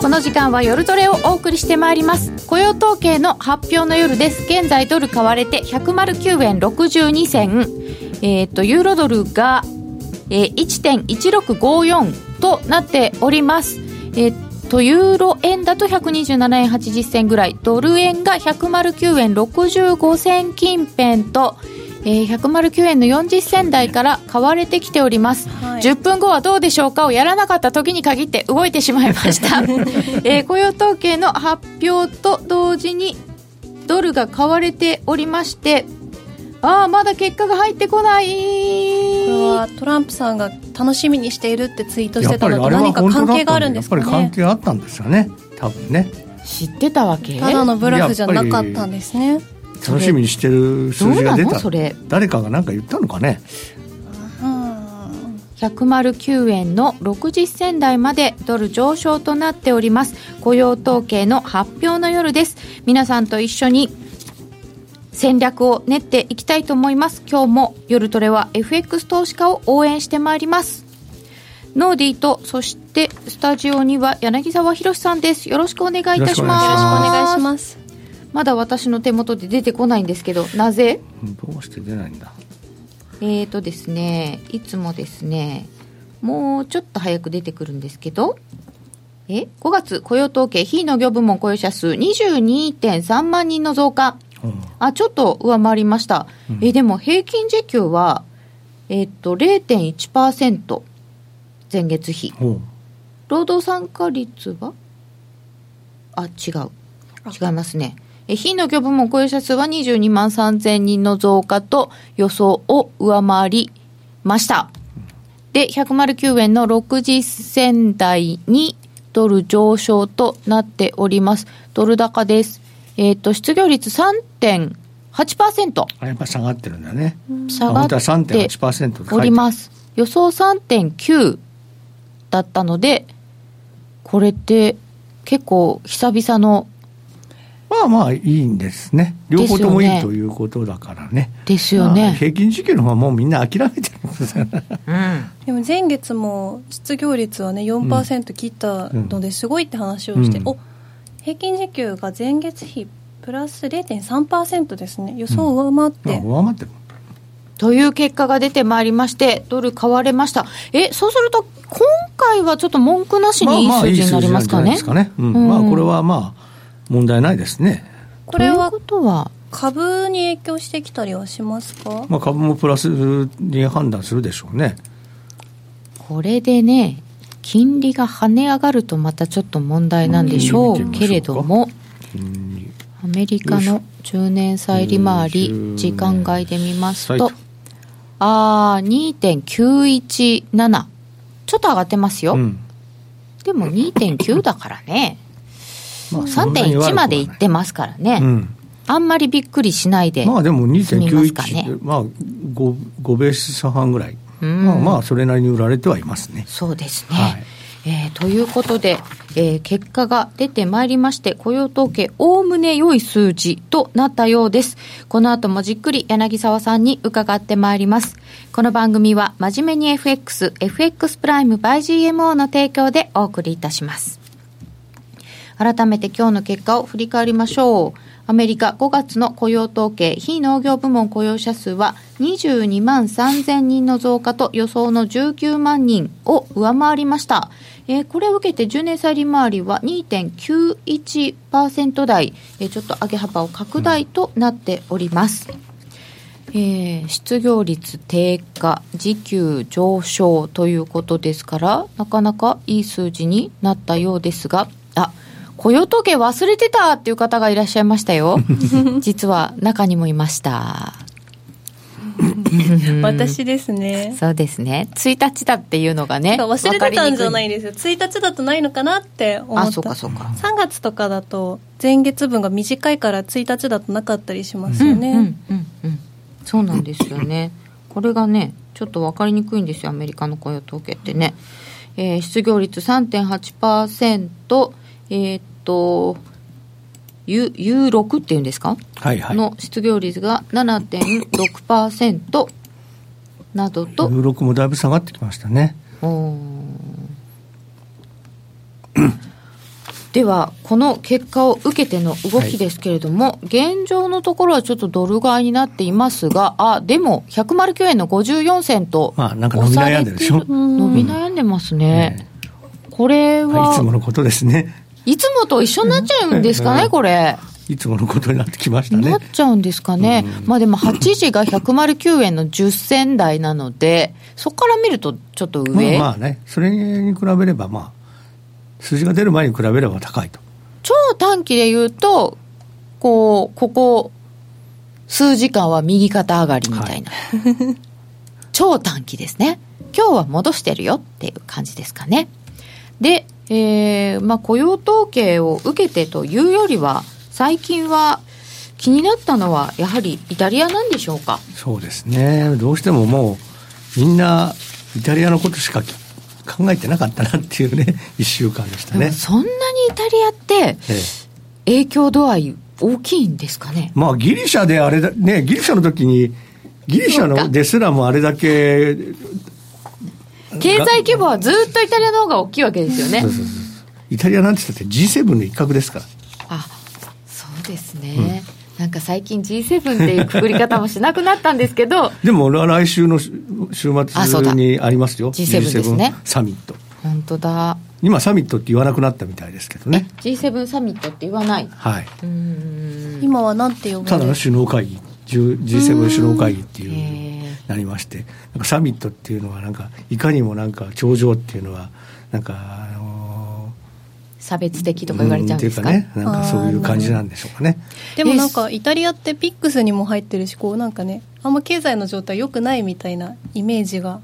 この時間は夜トレをお送りしてまいります。雇用統計の発表の夜です。現在ドル買われて109円62銭えっ、ー、とユーロドルが、えー、1.1654となっております。えーとユーロ円だと127円80銭ぐらい。ドル円が109円65銭近辺とえー、109円の40銭台から買われてきております、はい、10分後はどうでしょうかをやらなかった時に限って動いてしまいました、えー、雇用統計の発表と同時にドルが買われておりましてああまだ結果が入ってこない。これはトランプさんが楽しみにしているってツイートしてたのと何か関係があるんですかね？やっぱり関係あったんですよね。多分ね。知ってたわけ？ただのブラフじゃなかったんですね楽しみにしてる数字が出た。それ。誰かが何か言ったのかね。109円の60銭台までドル上昇となっております。雇用統計の発表の夜です。皆さんと一緒に戦略を練っていきたいと思います。今日も夜トレは FX 投資家を応援してまいります。ノーディーとそしてスタジオには柳沢博さんです。よろしくお願いいたします。よろしくお願いしますまだ私の手元で出てこないんですけどなぜ？どうして出ないんだ？えーとですねいつもですねもうちょっと早く出てくるんですけどえ？5月雇用統計非農業部門雇用者数22.3万人の増加、うん、あちょっと上回りました、うん、えでも平均時給はえっ、と0.1%前月比、う。ん、労働参加率は？あ違う。違いますね非農業部門雇用者数は22万3000人の増加と予想を上回りました。で、109円の60銭台にドル上昇となっております。ドル高です。えっ、ー、と、失業率3.8%。あ、やっぱ下がってるんだね。下がっております。予想3.9だったので、これって結構久々のまあまあいいんですね。両方ともいいということだからね。ですよね。まあ、平均時給の方はもうみんな諦めてるんですよ、うん、でも前月も失業率はね4%切ったのですごいって話をして、うん、お平均時給が前月比プラス0.3%ですね。予想を上回って。うん、上回ってる。という結果が出てまいりまして、ドル買われました。え、そうすると、今回はちょっと文句なしにいい数字になりますかね？まあ、まあいい数字なんじゃないですかね。うん。まあ、これはまあ、問題ないですね。これはことは？株に影響してきたりはしますか、まあ、株もプラスに判断するでしょうね。これでね、金利が跳ね上がるとまたちょっと問題なんでしょうけれども、アメリカの10年債利回り、時間外で見ますと、あー、2.917、ちょっと上がってますよ。うん、でも2.9だからね。まあ、3.1までいってますからね、うん、あんまりびっくりしないでまあでも2.91、ね、まあ 5, 5ベース差半ぐらい、まあまあそれなりに売られてはいますね。そうですね、はい。えー、ということで、えー、結果が出てまいりまして、雇用統計、おおむね良い数字となったようです。この後もじっくり柳沢さんに伺ってまいります。この番組は、真面目に FX、FX プライム by GMO の提供でお送りいたします。改めて今日の結果を振り返りましょう。アメリカ5月の雇用統計、非農業部門雇用者数は22万3000人の増加と予想の19万人を上回りました。えー、これを受けて10年債利回りは2.91%台、えー、ちょっと上げ幅を拡大となっております。えー、失業率低下、時給上昇ということですから、なかなかいい数字になったようですが、あ、雇用統計忘れてたっていう方がいらっしゃいましたよ。実は中にもいました。私ですね。そうですね。1日だっていうのがね。忘れてたんじゃないですよ。1日だとないのかなって思った。あ、そうかそうか。3月とかだと前月分が短いから1日だとなかったりしますよね。うん、うん、うんうん。そうなんですよね。これがね、ちょっと分かりにくいんですよ、アメリカの雇用統計ってね。えー、失業率3.8%、えー、っと、U、U6 っていうんですか、はいはい、の失業率が7.6%などと。U6 もだいぶ下がってきましたね。では、この結果を受けての動きですけれども、はい、現状のところはちょっとドル買いになっていますが、あ、でも、109円の54銭と、まあ、なんか伸び悩んでるでしょ。伸び悩んでますね。これは、いつものことですね。いつもと一緒になっちゃうんですかね、これ。いつものことになってきましたね。なっちゃうんですかね。まあでも8時が109円の10銭台なので、そこから見るとちょっと上。まあまあね、それに比べればまあ、数字が出る前に比べれば高いと。超短期で言うと、こう、ここ、数時間は右肩上がりみたいな。はい、超短期ですね。今日は戻してるよっていう感じですかね。で、えー、まあ雇用統計を受けてというよりは、最近は気になったのは、やはりイタリアなんでしょうか？そうですね。どうしてももう、みんな、イタリアのことしか考えてなかったなっていうね、1週間でしたね。そんなにイタリアって、影響度合い大きいんですかね？まあ、ギリシャであれだ、ね、ギリシャの時に、ギリシャのですらもあれだけ、経済規模はずっとイタリアの方が大きいわけですよね。そうそうそうイタリアなんて言ったって G7 の一角ですから。あ、そうですね。うんなんか最近 G7 っていうくくり方もしなくなったんですけど。でも来週の週末にありますよ。G7 ですね。サミット。本当だ。今サミットって言わなくなったみたいですけどね。G7 サミットって言わない。はい。今はなんて呼ぶただの首脳会議。G7 首脳会議っていうなりまして、なんかサミットっていうのはなんかいかにもなんか頂上っていうのはなんかあの差別的とか言われちゃうんですか,、ね、なんかそういう感じなんでしょうかね。でもなんかイタリアってピックスにも入ってるしこうなんかねあんま経済の状態良くないみたいなイメージが。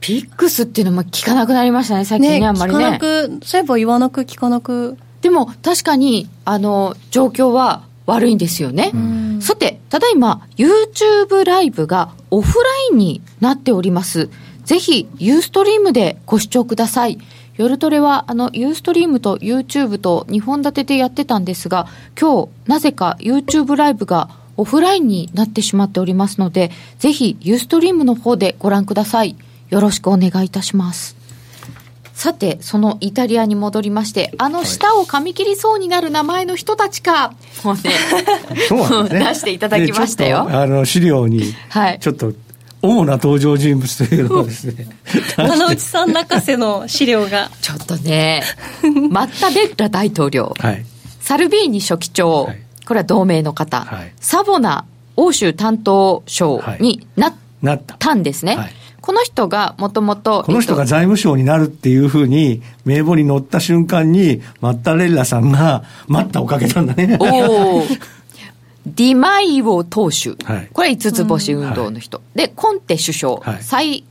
ピックスっていうのも聞かなくなりましたね最近ね、ね、あんまりね聞かなくそういえば言わなく聞かなく。でも確かにあの状況は悪いんですよね、さてただいま YouTube ライブがオフラインになっておりますぜひユーストリームでご視聴ください夜トレは、あの、ユーストリームと YouTube と2本立てでやってたんですが、今日、なぜか YouTube ライブがオフラインになってしまっておりますので、ぜひユーストリームの方でご覧ください。よろしくお願いいたします。さて、そのイタリアに戻りまして、あの舌を噛み切りそうになる名前の人たちか、もうね、そうね。出していただきましたよ。あの、資料に、ちょっと、はい主な登場人物というのはですね 七内さん泣かせの資料が。ちょっとねマッタベッラ大統領、はい、サルビーニ書記長、はい、これは同盟の方、はい、サボナ欧州担当省になったんですね、この人がもともと。この人が財務省になるっていうふうに、名簿に載った瞬間に、マッタレッラさんが 待ったをかけたんだね。お ディマイオ党首、はい、これ五つ星運動の人、うん、でコンテ首相、はい、再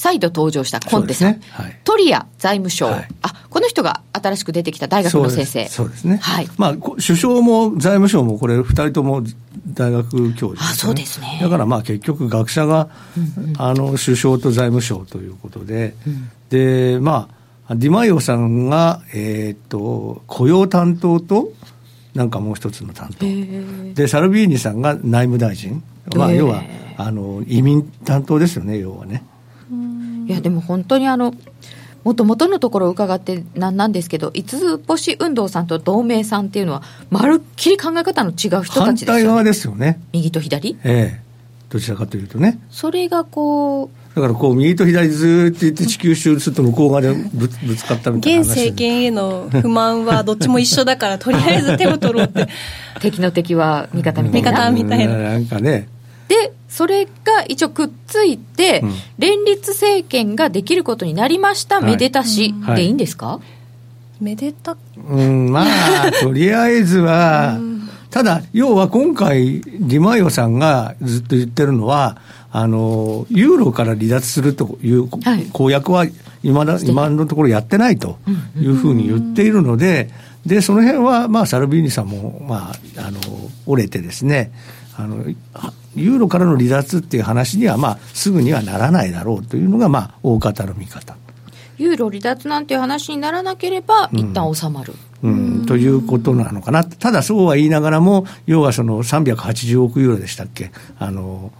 再度登場したコンテさん、ね。はい、トリア財務省、はい、あこの人が新しく出てきた大学の先生。そうです。ね、はい。まあ、首相も財務省もこれ2人とも大学教授、ね、あそうですね。だからまあ結局学者が、うん。うん、あの首相と財務省ということで、うん、でまあディマイオさんが、えー、っと雇用担当となんかもう一つの担当、でサルビーニさんが内務大臣、まあ、要はあの移民担当ですよね、要はね。いやでも本当にあのもともとのところを伺ってなんなんですけど、五つ星運動さんと同盟さんっていうのは、まるっきり考え方の違う人たちですよ、ね、反対側ですよね。右と左？ええ。どちらかというとね。それがこう、だからこう右と左ずっと言って地球周すると向こう側でぶぶつかったみたいな現政権への不満はどっちも一緒だからとりあえず手を取ろうって 敵の敵は味方みたいな味方みたいななんかねでそれが一応くっついて、うん、連立政権ができることになりました、はい、めでたし、でいいんですか、めでた。うんまあ とりあえずはただ要は今回ディマイオさんがずっと言ってるのはあのユーロから離脱するという公約は今だ、今のところやってないというふうに言っているので、でその辺はまあサルビーニさんも、まあ、あの折れてですねあのユーロからの離脱っていう話には、まあ、すぐにはならないだろうというのが、まあ、大方の見方。ユーロ離脱なんていう話にならなければ、一旦収まる、うん、うん、ということなのかな、ただそうは言いながらも、要はその380億ユーロでしたっけ、あの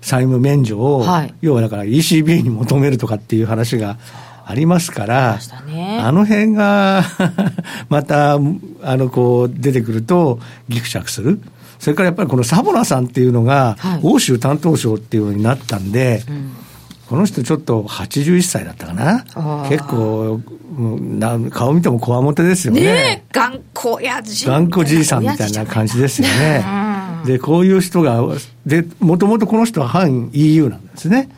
債務免除を、はい、要はだから ECB に求めるとかっていう話がありますから、ね、あの辺が また、あの、こう、出てくると、ぎくしゃくする。それからやっぱりこのサボナさんっていうのが、欧州担当省っていうのになったんで、うんこの人ちょっと81歳だったかな。結構、な顔見てもこわもてですよね。ね頑固やじ。頑固じいさんみたいな感じですよね。で、こういう人が、で、もともとこの人は反 EU なんですね。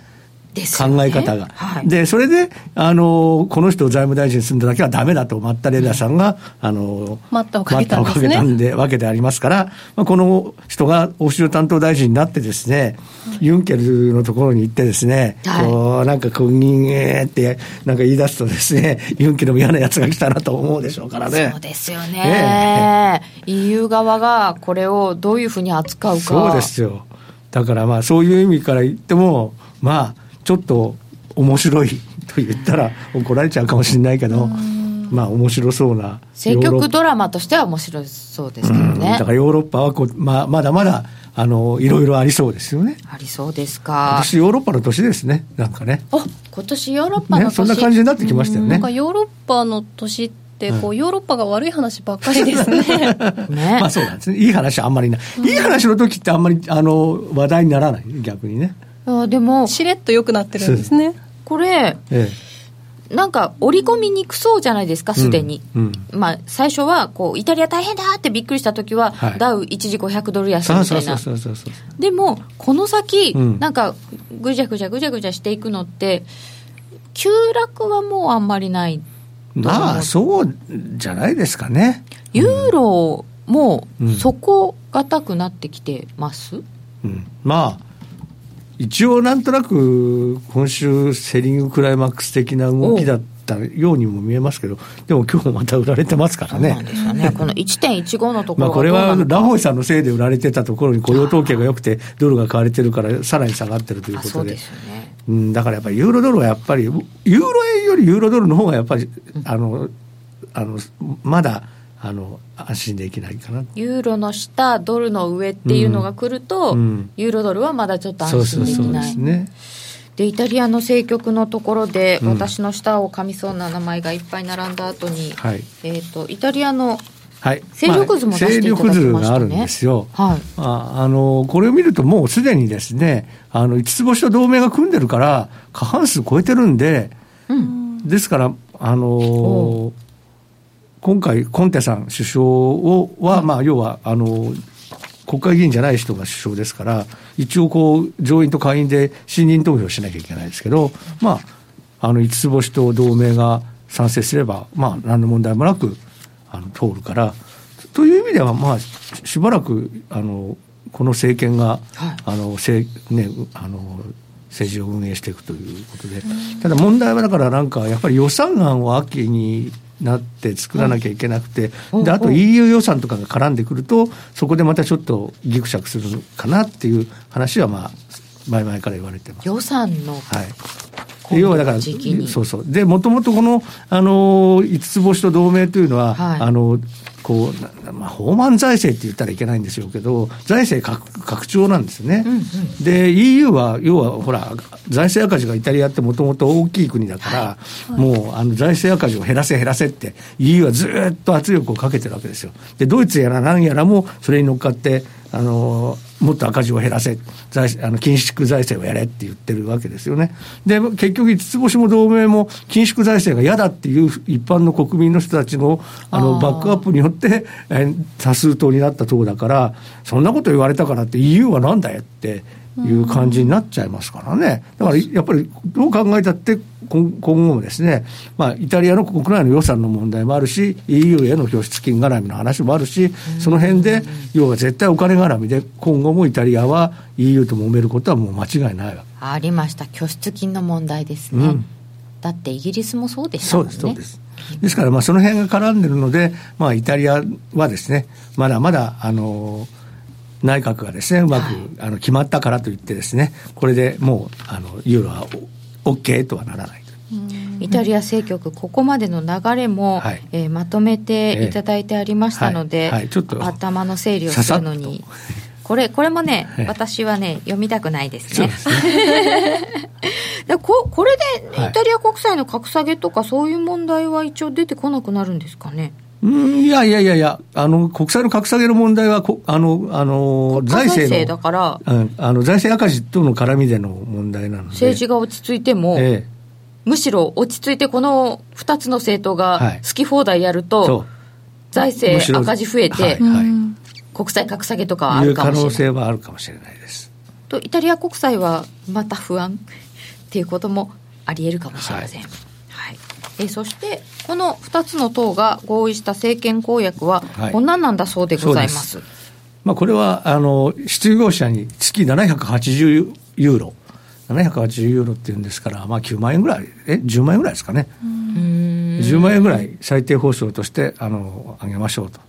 ね、考え方が、はい、でそれであのこの人を財務大臣にするんだけはだめだと、マッタレーダさんが、あの待ったをかけたんです、ね、んでわけでありますから、まあ、この人が欧州担当大臣になってですね、はい、ユンケルのところに行ってですね、はい、こうなんか国民えってなんか言い出すとですね、ユンケルも嫌なやつが来たなと思うでしょうからね。そうですよね。えー、EU 側がこれをどういうふうに扱うか。そうですよ。だからまあそういう意味から言っても、まあちょっと面白いと言ったら怒られちゃうかもしれないけど、まあ面白そうな政局ドラマとしては面白そうですけどね、だからヨーロッパはこう、まあ、まだまだあのいろいろありそうですよね。ありそうですか。今年ヨーロッパの年ですね。なんかね。あ今年ヨーロッパの年、ね、そんな感じになってきましたよね。なんかヨーロッパの年ってこう、ヨーロッパが悪い話ばっかりですね。ね。まあそうなんですね。いい話あんまりない、いい話の時ってあんまりあの話題にならない？逆にねあでもしれっと良くなってるんですね。これ、ええ、なんか織り込みにくそうじゃないですかすでに、うん。うん、まあ、最初はこうイタリア大変だってびっくりした時は、はい、ダウ一時500ドル安みたいな。でもこの先、うん、なんかぐじゃぐじゃぐじゃぐじゃしていくのって急落はもうあんまりないまあそうじゃないですかね。ユーロも底堅くなってきてます、うん。まあ一応なんとなく今週セリングクライマックス的な動きだったようにも見えますけど、でも今日もまた売られてますからね。そうですよね。この1.15のところまあこれはラホイさんのせいで売られてたところに雇用統計が良くて、ドルが買われてるから、さらに下がってるということで。うん、だからやっぱりユーロドルはやっぱり、ユーロ円よりユーロドルの方がやっぱり、あの、あの、まだ、あの安心できないかな。ユーロの下ドルの上っていうのが来ると、うん。うん、ユーロドルはまだちょっと安心できない。そうね。でイタリアの政局のところで、うん、私の舌を噛みそうな名前がいっぱい並んだ後に、はい、えーと、イタリアのはい、勢力図もね、まあ、勢力図があるんですよ、はい、ああのこれを見ると、もうすでにですねあの5つ星と同盟が組んでるから、過半数超えてるんで、うん、ですから、あの今回、コンテさん首相をは、まあ、要は、あの、国会議員じゃない人が首相ですから、一応こう、上院と下院で信任投票しなきゃいけないですけど、まあ、あの、五つ星と同盟が賛成すれば、まあ、何の問題もなく、あの、通るから、という意味では、まあ、しばらく、あの、この政権が、はい、あの、せね、あの、政治を運営していくということで、ただ問題はだからなんか、やっぱり予算案を秋になって作らなきゃいけなくて、であと EU 予算とかが絡んでくると、そこでまたちょっとぎくしゃくするかなっていう話は、まあ、前々から言われてます。予算の、はい。要はだから、そうそう。で、もともとこの、あの、五つ星と同盟というのは、はい、あの、こう、まあ、放満財政って言ったらいけないんでしょうけど、財政拡拡張なんですね。うんうん、で、EU は、要は、ほら、財政赤字がイタリアってもともと大きい国だから、はいはい、もう、あの、財政赤字を減らせ減らせって、EU はずっと圧力をかけてるわけですよ。で、ドイツやら何やらも、それに乗っかって、あのもっと赤字を減らせ財あの緊縮財政をやれって言ってるわけですよね。で結局五つ星も同盟も緊縮財政が嫌だっていう一般の国民の人たちのあのバックアップによって、え多数党になった党だからそんなこと言われたからって EU はなんだよっていう感じになっちゃいますからね。だからやっぱりどう考えたって今後もですね、まあ、イタリアの国内の予算の問題もあるし、EU への拠出金絡みの話もあるし、その辺で、要は絶対お金絡みで、今後もイタリアは EU と揉めることはもう間違いないわありました、拠出金の問題ですね。うん、だってイギリスもそうでしたもんね。そうです、ですから、まあ、その辺が絡んでるので、まあ、イタリアはですね、まだまだ、あの内閣がですね、うまく、はい、あの決まったからといってですね、これでもう、あの、ユーロは OK とはならない。イタリア政局、ここまでの流れも、はい、えー、まとめていただいてありましたので、はい。はい、ちょっと頭の整理をするのに。これこれもね、私はね読みたくないですね。ですね。ここれでイタリア国債の格下げとかそういう問題は一応出てこなくなるんですかね？うん、いやいやいやいや、あの、国債の格下げの問題は、あの、あの、財政の。だから、うん、あの、財政赤字との絡みでの問題なので。政治が落ち着いても、ええ、むしろ落ち着いてこの2つの政党が好き放題やると、はい、財政赤字増えて、はいはい、国債格下げとかはあるかもしれない。可能性はあるかもしれないです。と、イタリア国債はまた不安っていうこともありえるかもしれません。はいえそしてこの2つの党が合意した政権公約は、こんなんなんだそうでございます。はい、まあ、これはあの失業者に月780ユーロ、780ユーロっていうんですから、まあ、9万円ぐらい、え10万円ぐらいですかね、10万円ぐらい最低保障としてあの上げましょうと。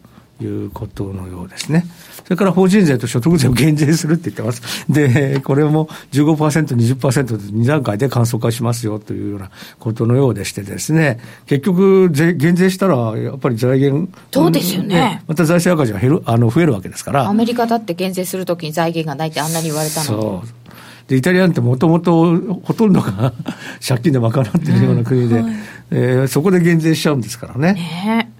いうことのようですね。それから法人税と所得税を減税するって言ってます。で、これも15%、20%で2段階で簡素化しますよというようなことのようでしてですね、結局税、減税したら、やっぱり財源、そうですよね。また財政赤字が減る、あの、増えるわけですから。アメリカだって減税するときに財源がないってあんなに言われたのそう。でイタリアンってもともとほとんどが 借金で賄っているような国で、うんはい、えー、そこで減税しちゃうんですからね。ね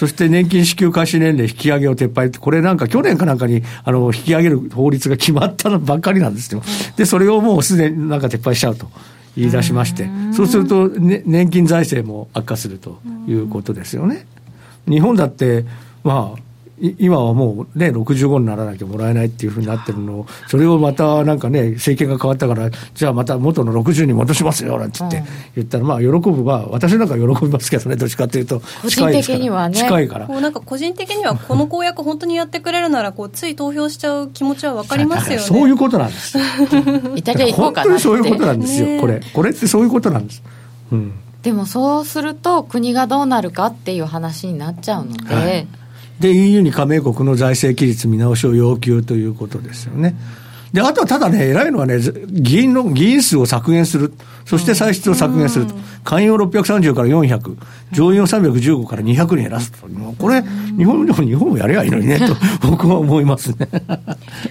そして年金支給開始年齢引き上げを撤廃って、これなんか去年かなんかにあの引き上げる法律が決まったばっかりなんですよ。で、それをもうすでになんか撤廃しちゃうと。言い出しまして、そうすると、ね、年金財政も悪化するということですよね。日本だって、まあ、今はもうね、65にならなきゃもらえないっていうふうになってるのを、それをまたなんかね、政権が変わったから、じゃあまた元の60に戻しますよなんて言って、言ったら、まあ、喜ぶは、私なんか喜びますけどね、どっちかというと、近いですから。はね、近いから。こうなんか個人的には、この公約、本当にやってくれるなら、こうつい投票しちゃう気持ちは分かりますよね。そういうことなんです。イタリア行こうかな本当にそういうことなんですよ、これ。これってそういうことなんです。うんでもそうすると国がどうなるかっていう話になっちゃうので、はいで、EU に加盟国の財政規律見直しを要求ということですよね。で、あとはただね、偉いのはね、議員の、議員数を削減する。そして歳出を削減すると。下院を630から400、上院を315から200に減らすと。これ、日本でも日本もやればいいのにね、と僕は思いますね。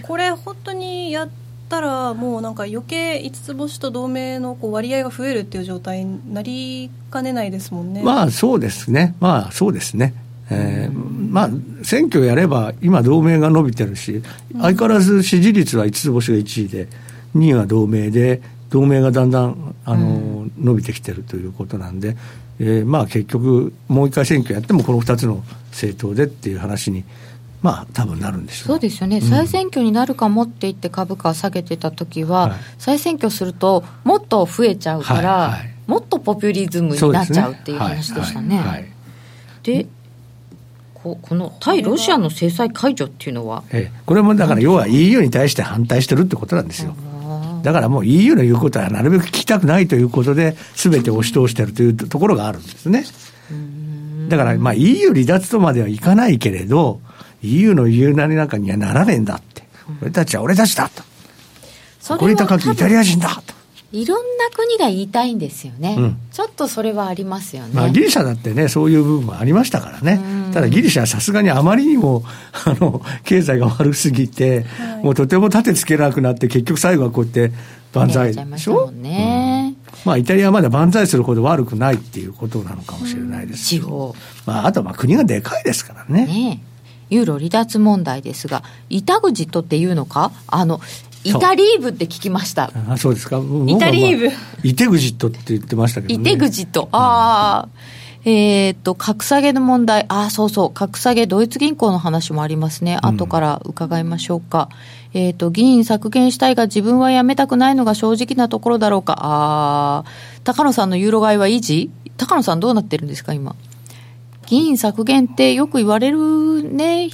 これ、本当にやったら、もうなんか余計五つ星と同盟のこう割合が増えるっていう状態になりかねないですもんね。まあそうですね。まあそうですね。えー、まあ、選挙やれば、今、同盟が伸びてるし、相変わらず支持率は5つ星が1位で、2位は同盟で、同盟がだんだんあの、うん、伸びてきてるということなんで、えー、まあ結局、もう一回選挙やっても、この2つの政党でっていう話に。まあ多分なるんでしょうそうですよね、うん、再選挙になるかもって言って株価を下げてた時は、はい、再選挙すると、もっと増えちゃうから、はいはい、もっとポピュリズムになっちゃうっていう話でしたね。でここの対ロシアの制裁解除っていうのは、ええ、これもだから要は EU に対して反対してるってことなんですよ。だからもう EU の言うことはなるべく聞きたくないということで、すべて押し通してるというところがあるんですね。だからまあ EU 離脱とまではいかないけれど、EU の言うなりなんかにはならねえんだって。俺たちは俺たちだと。誇り高きイタリア人だと。いろんな国が言いたいんですよね、うん、ちょっとそれはありますよね、まあ、ギリシャだってね、そういう部分もありましたからね、ただギリシャはさすがにあまりにも あの経済が悪すぎて、はい、もうとても立てつけなくなって、結局最後はこうやって万歳。でしょ。ね、うん、まあ、イタリアはまだ万歳するほど悪くないっていうことなのかもしれないです。けど、まあ、あとまあ国がでかいですからね。ねユーロ離脱問題ですが、イタグジットっていうのか、あのイタリーブって聞きました。あそうですか。イタリーブ。イテグジットって言ってましたけどね。イテグジット。ああ。えっと、格下げの問題。ああ、そうそう。格下げ、ドイツ銀行の話もありますね。後から伺いましょうか。うん、えっと、議員削減したいが自分は辞めたくないのが正直なところだろうか。ああ。高野さんのユーロ買いは維持？高野さんどうなってるんですか、今？議員削減ってよく言われるね。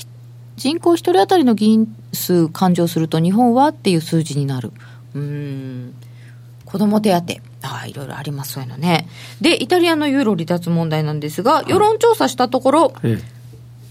人口1人当たりの議員数勘定すると日本はっていう数字になる。うん。子ども手当。ああいろいろありますそういうのね。でイタリアのユーロ離脱問題なんですが、世論調査したところ、ええ。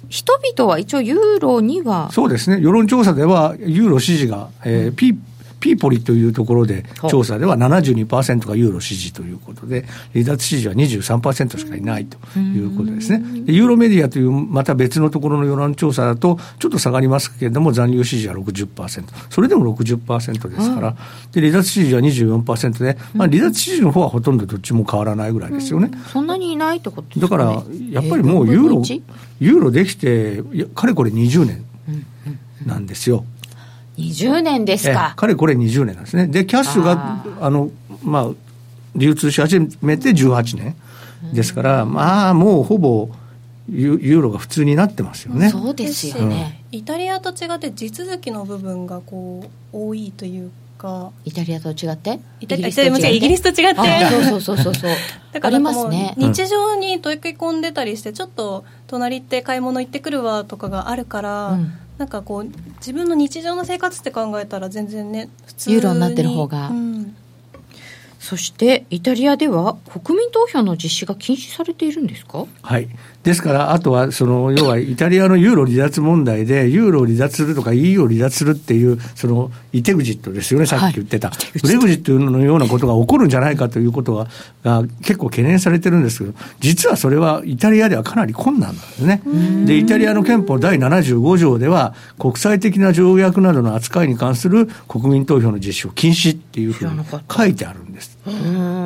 人々は一応ユーロにはそうですね。世論調査ではユーロ支持が、えー、ピピーポリというところで、調査では72%がユーロ支持ということで、離脱支持は23%しかいないということですね。ユーロメディアというまた別のところの世論調査だと、ちょっと下がりますけれども、残留支持は60%、それでも60%ですから、で離脱支持は24%で、まあ、離脱支持の方はほとんどどっちも変わらないぐらいですよね。そんなにいないってことですか、ね、だから、やっぱりもうユーロ、ユーロできて、かれこれ20年なんですよ。20年ですか。かれこれ20年なんですね。で、キャッシュが、あの、まあ、流通し始めて18年ですから、まあ、もうほぼ、ユーロが普通になってますよね。そうですよね。イタリアと違って地続きの部分がこう多いというか。イタリアと違って？イタリアイギリスと違って？そうそうそうそう。だからもう、ね、日常に溶け込んでたりして、ちょっと隣って買い物行ってくるわとかがあるから、うん、なんかこう自分の日常の生活って考えたら全然ね普通に。ユーロになってる方が、うん、そしてイタリアでは国民投票の実施が禁止されているんですか？はいですから、あとは、その、要はイタリアのユーロ離脱問題で、ユーロを離脱するとか EU を離脱するっていう、その、イテグジットですよね、さっき言ってた。はい、ブレグジットのようなことが起こるんじゃないかということが、が結構懸念されてるんですけど、実はそれはイタリアではかなり困難なんですね。で、イタリアの憲法第75条では、国際的な条約などの扱いに関する国民投票の実施を禁止っていうふうに書いてあるんです。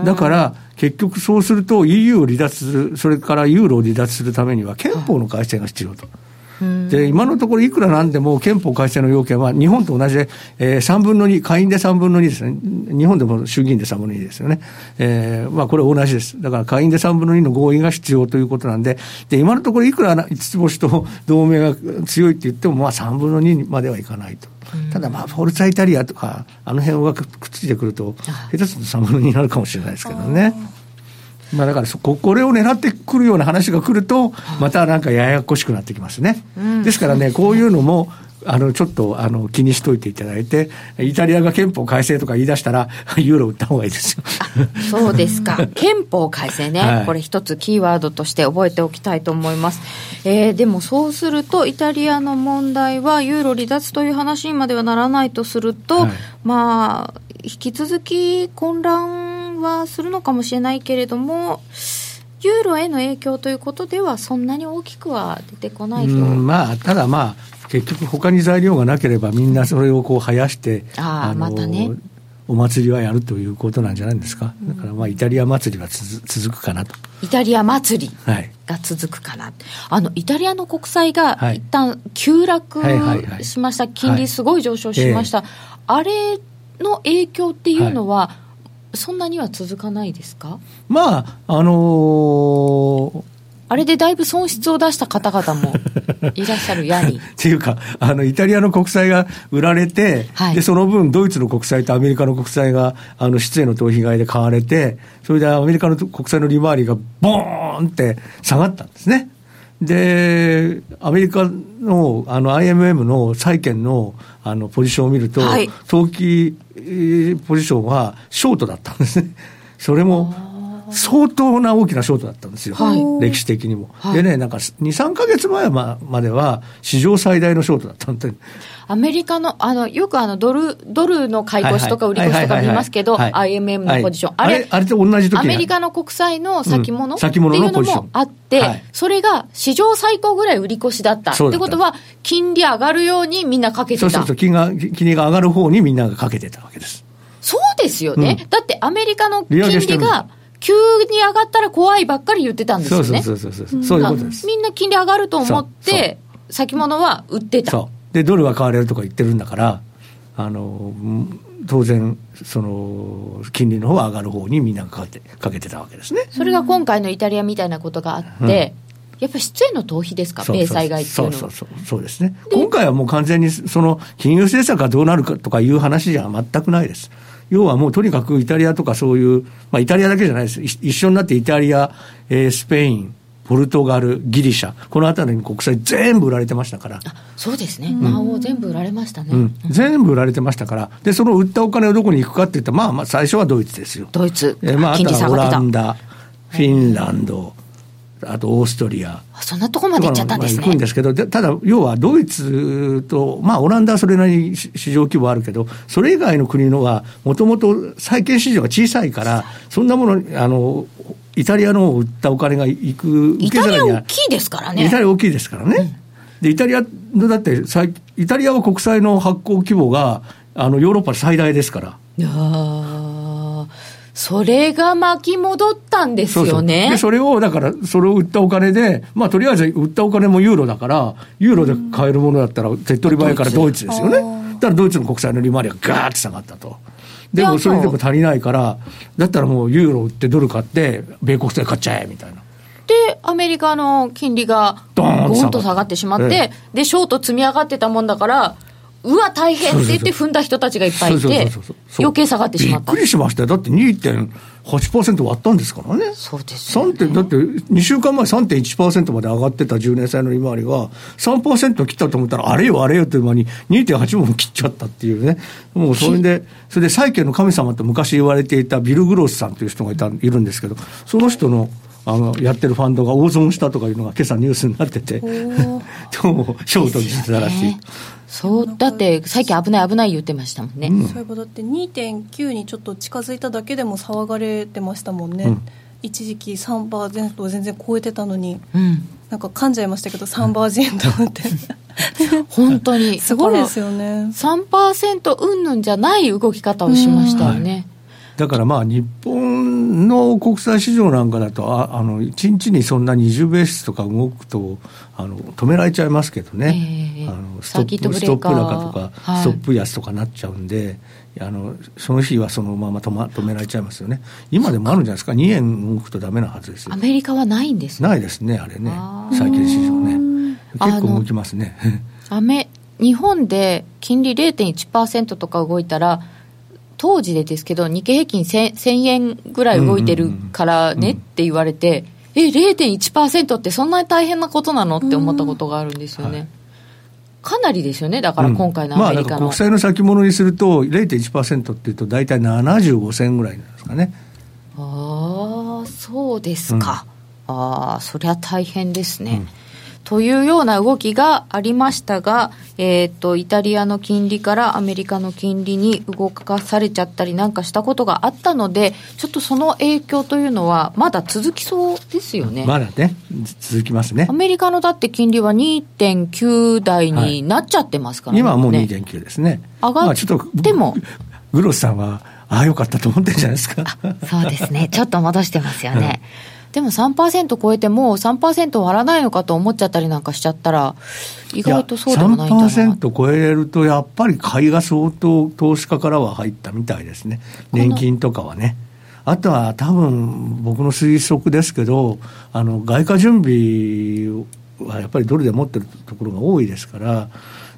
だから、結局そうすると EU を離脱する、それからユーロを離脱するためには憲法の改正が必要と。で今のところ、いくらなんでも憲法改正の要件は、日本と同じで、えー、3分の2、下院で3分の2ですね、日本でも衆議院で3分の2ですよね、えーまあ、これ同じです、だから下院で3分の2の合意が必要ということなんで、で今のところ、いくら五つ星と 同盟が強いって言っても、まあ、3分の2まではいかないと。ただ、まあ、フォルツァイタリアとか、あの辺がくっついてくると、下手すると3分の2になるかもしれないですけどね。まあ、だからこ、これを狙ってくるような話が来ると、またなんかややこしくなってきますね。ですからね、こういうのも、あの、ちょっと、あの、気にしといていただいて、イタリアが憲法改正とか言い出したら、ユーロ売った方がいいですよ。そうですか。憲法改正ね、はい、これ一つキーワードとして覚えておきたいと思います。えー、でもそうすると、イタリアの問題は、ユーロ離脱という話にまではならないとすると、はい、まあ、引き続き混乱はするのかもしれないけれども、ユーロへの影響ということでは、そんなに大きくは出てこないと。まあ、ただまあ、結局、他に材料がなければ、みんなそれをこう生やして、ああまたね。お祭りはやるということなんじゃないですか、だからまあイタリア祭りは続くかなと。イタリア祭りが続くかな、はい、あのイタリアの国債が一旦急落しました、金利すごい上昇しました、あれの影響っていうのは、そんなには続かないですか？まあ、あのー、あれでだいぶ損失を出した方々も いらっしゃるやに。っていうか、あの、イタリアの国債が売られて、はい、で、その分、ドイツの国債とアメリカの国債が、あの、失への逃避買いで買われて、それでアメリカの国債の利回りがボーンって下がったんですね。で、アメリカのあの IMM の債券のあのポジションを見ると、はい、投機ポジションはショートだったんですね。それも相当な大きなショートだったんですよ、はい、歴史的にも。はい、でね、なんか2、3か月前までは、史上最大のショートだったんで。アメリカの、あの、よくあの、ドル、ドルの買い越しとか売り越しとか見ますけど、IMM のポジション。あれ、あれと同じ時アメリカの国債の先物、うん、先物っていうのもあって、はい、それが史上最高ぐらい売り越しだった。ってことは、金利上がるようにみんなかけてた。そうそうそう、金が、金利が上がる方にみんながかけてたわけです。そうですよね。うん、だってアメリカの。金利が、急に上がったら怖いばっかり言ってたんですよね。そうそうそうそう。そういうことです。みんな金利上がると思って、先物は売ってた。そう。で、ドルは買われるとか言ってるんだから、あの、当然、その、金利の方は上がる方にみんながかけてかけてたわけですね。それが今回のイタリアみたいなことがあって、うんやっぱり出演の逃避ですか、米債買いっていうのは。そうそうそうそうですね。今回はもう完全にその金融政策がどうなるかとかいう話じゃ全くないです。要はもうとにかくイタリアとかそういう、まあ、イタリアだけじゃないです、一緒になってイタリア、えー、スペイン、ポルトガル、ギリシャ、この辺りに国債全部売られてましたから。そうですね、魔王全部売られましたね、うん、全部売られてましたから、で、その売ったお金をどこに行くかっていったら、まあ、まあ最初はドイツですよ。ドイツ、えー、まあ、あとはオランダ、フィンランド、あとオーストリア。そんなとこまで行っちゃったんですね。まあ、行くんですけど、ただ、要はドイツと、まあ、オランダはそれなりに市場規模あるけど、それ以外の国のは、もともと債券市場が小さいから、そんなもの、あの、イタリアの売ったお金が行く、イタリア大きいですからね。イタリア大きいですからね。うん、で、イタリアの、だって、イタリアは国債の発行規模が、あの、ヨーロッパ最大ですから。いやそれが巻き戻ったんですよね。そうそうで、それを、だから、それを売ったお金で、まあ、とりあえず売ったお金もユーロだから、ユーロで買えるものだったら、手っ取り早いからドイツですよね。だからドイツの国債の利回りがガーッと下がったと。でもそれでも足りないから、だったらもうユーロ売ってドル買って、米国債買っちゃえみたいな。で、アメリカの金利がドーンと下がってしまって、で、ショート積み上がってたもんだから、うわ、大変って言って踏んだ人たちがいっぱいいて、余計下がってしまった。びっくりしましたよ。だって2.8%割ったんですからね。そうですよ、ね。だって2週間前3.1%まで上がってた10年債の利回りが3%切ったと思ったら、あれよあれよという間に2.8も切っちゃったっていうね。もうそれで、それで債券の神様と昔言われていたビル・グロスさんという人がいたいるんですけど、その人の、あのやってるファンドが大損したとかいうのが今朝ニュースになってて、どう もショートにしてたらしい。そうだって最近危ない危ない言ってましたもんね、うん、そういえばだって2.9にちょっと近づいただけでも騒がれてましたもんね、うん、一時期3%を全然超えてたのに、うん、なんか噛んじゃいましたけど3%って、本当に。すごいですよね。3%うんぬんじゃない動き方をしましたよね、はいだからまあ日本の国際市場なんかだとああの1日にそんな20ベースとか動くとあの止められちゃいますけどね、えー、あのストップストップ高とか、はい、ストップ安とかなっちゃうんであのその日はそのまま止,、ま、止められちゃいますよね。今でもあるんじゃないですか？2円動くとダメなはずですよ。アメリカはないんですね。ないですねあれね。債券市場ね。結構動きますね。アメ日本で金利0.1%とか動いたら当時でですけど、日経平均 1000, 1000円ぐらい動いてるからねって言われて、うんうん、え、0.1%ってそんなに大変なことなのって思ったことがあるんですよね。はい、かなりですよね、だから今回のアメリカの、うんまあ、国債の先物にすると、0.1%っていうと、大体75銭ぐらいなんですかね。ああ、そうですか。うん、ああ、そりゃ大変ですね。うんというような動きがありましたが、えーと、イタリアの金利からアメリカの金利に動かされちゃったりなんかしたことがあったので、ちょっとその影響というのは、まだ続きそうですよね。まだね、続きますね。アメリカのだって金利は2.9台になっちゃってますからね。はい、今はもう2.9ですね。上がっても。グロスさんは、ああ、よかったと思ってるんじゃないですか。そうですね。ちょっと戻してますよね。う んでも3%超えても3%割らないのかと思っちゃったりなんかしちゃったら、意外とそうでもないんだな3%超えると、やっぱり買いが相当投資家からは入ったみたいですね。年金とかはね。あとは多分僕の推測ですけど、あの外貨準備はやっぱりドルで持ってるところが多いですから、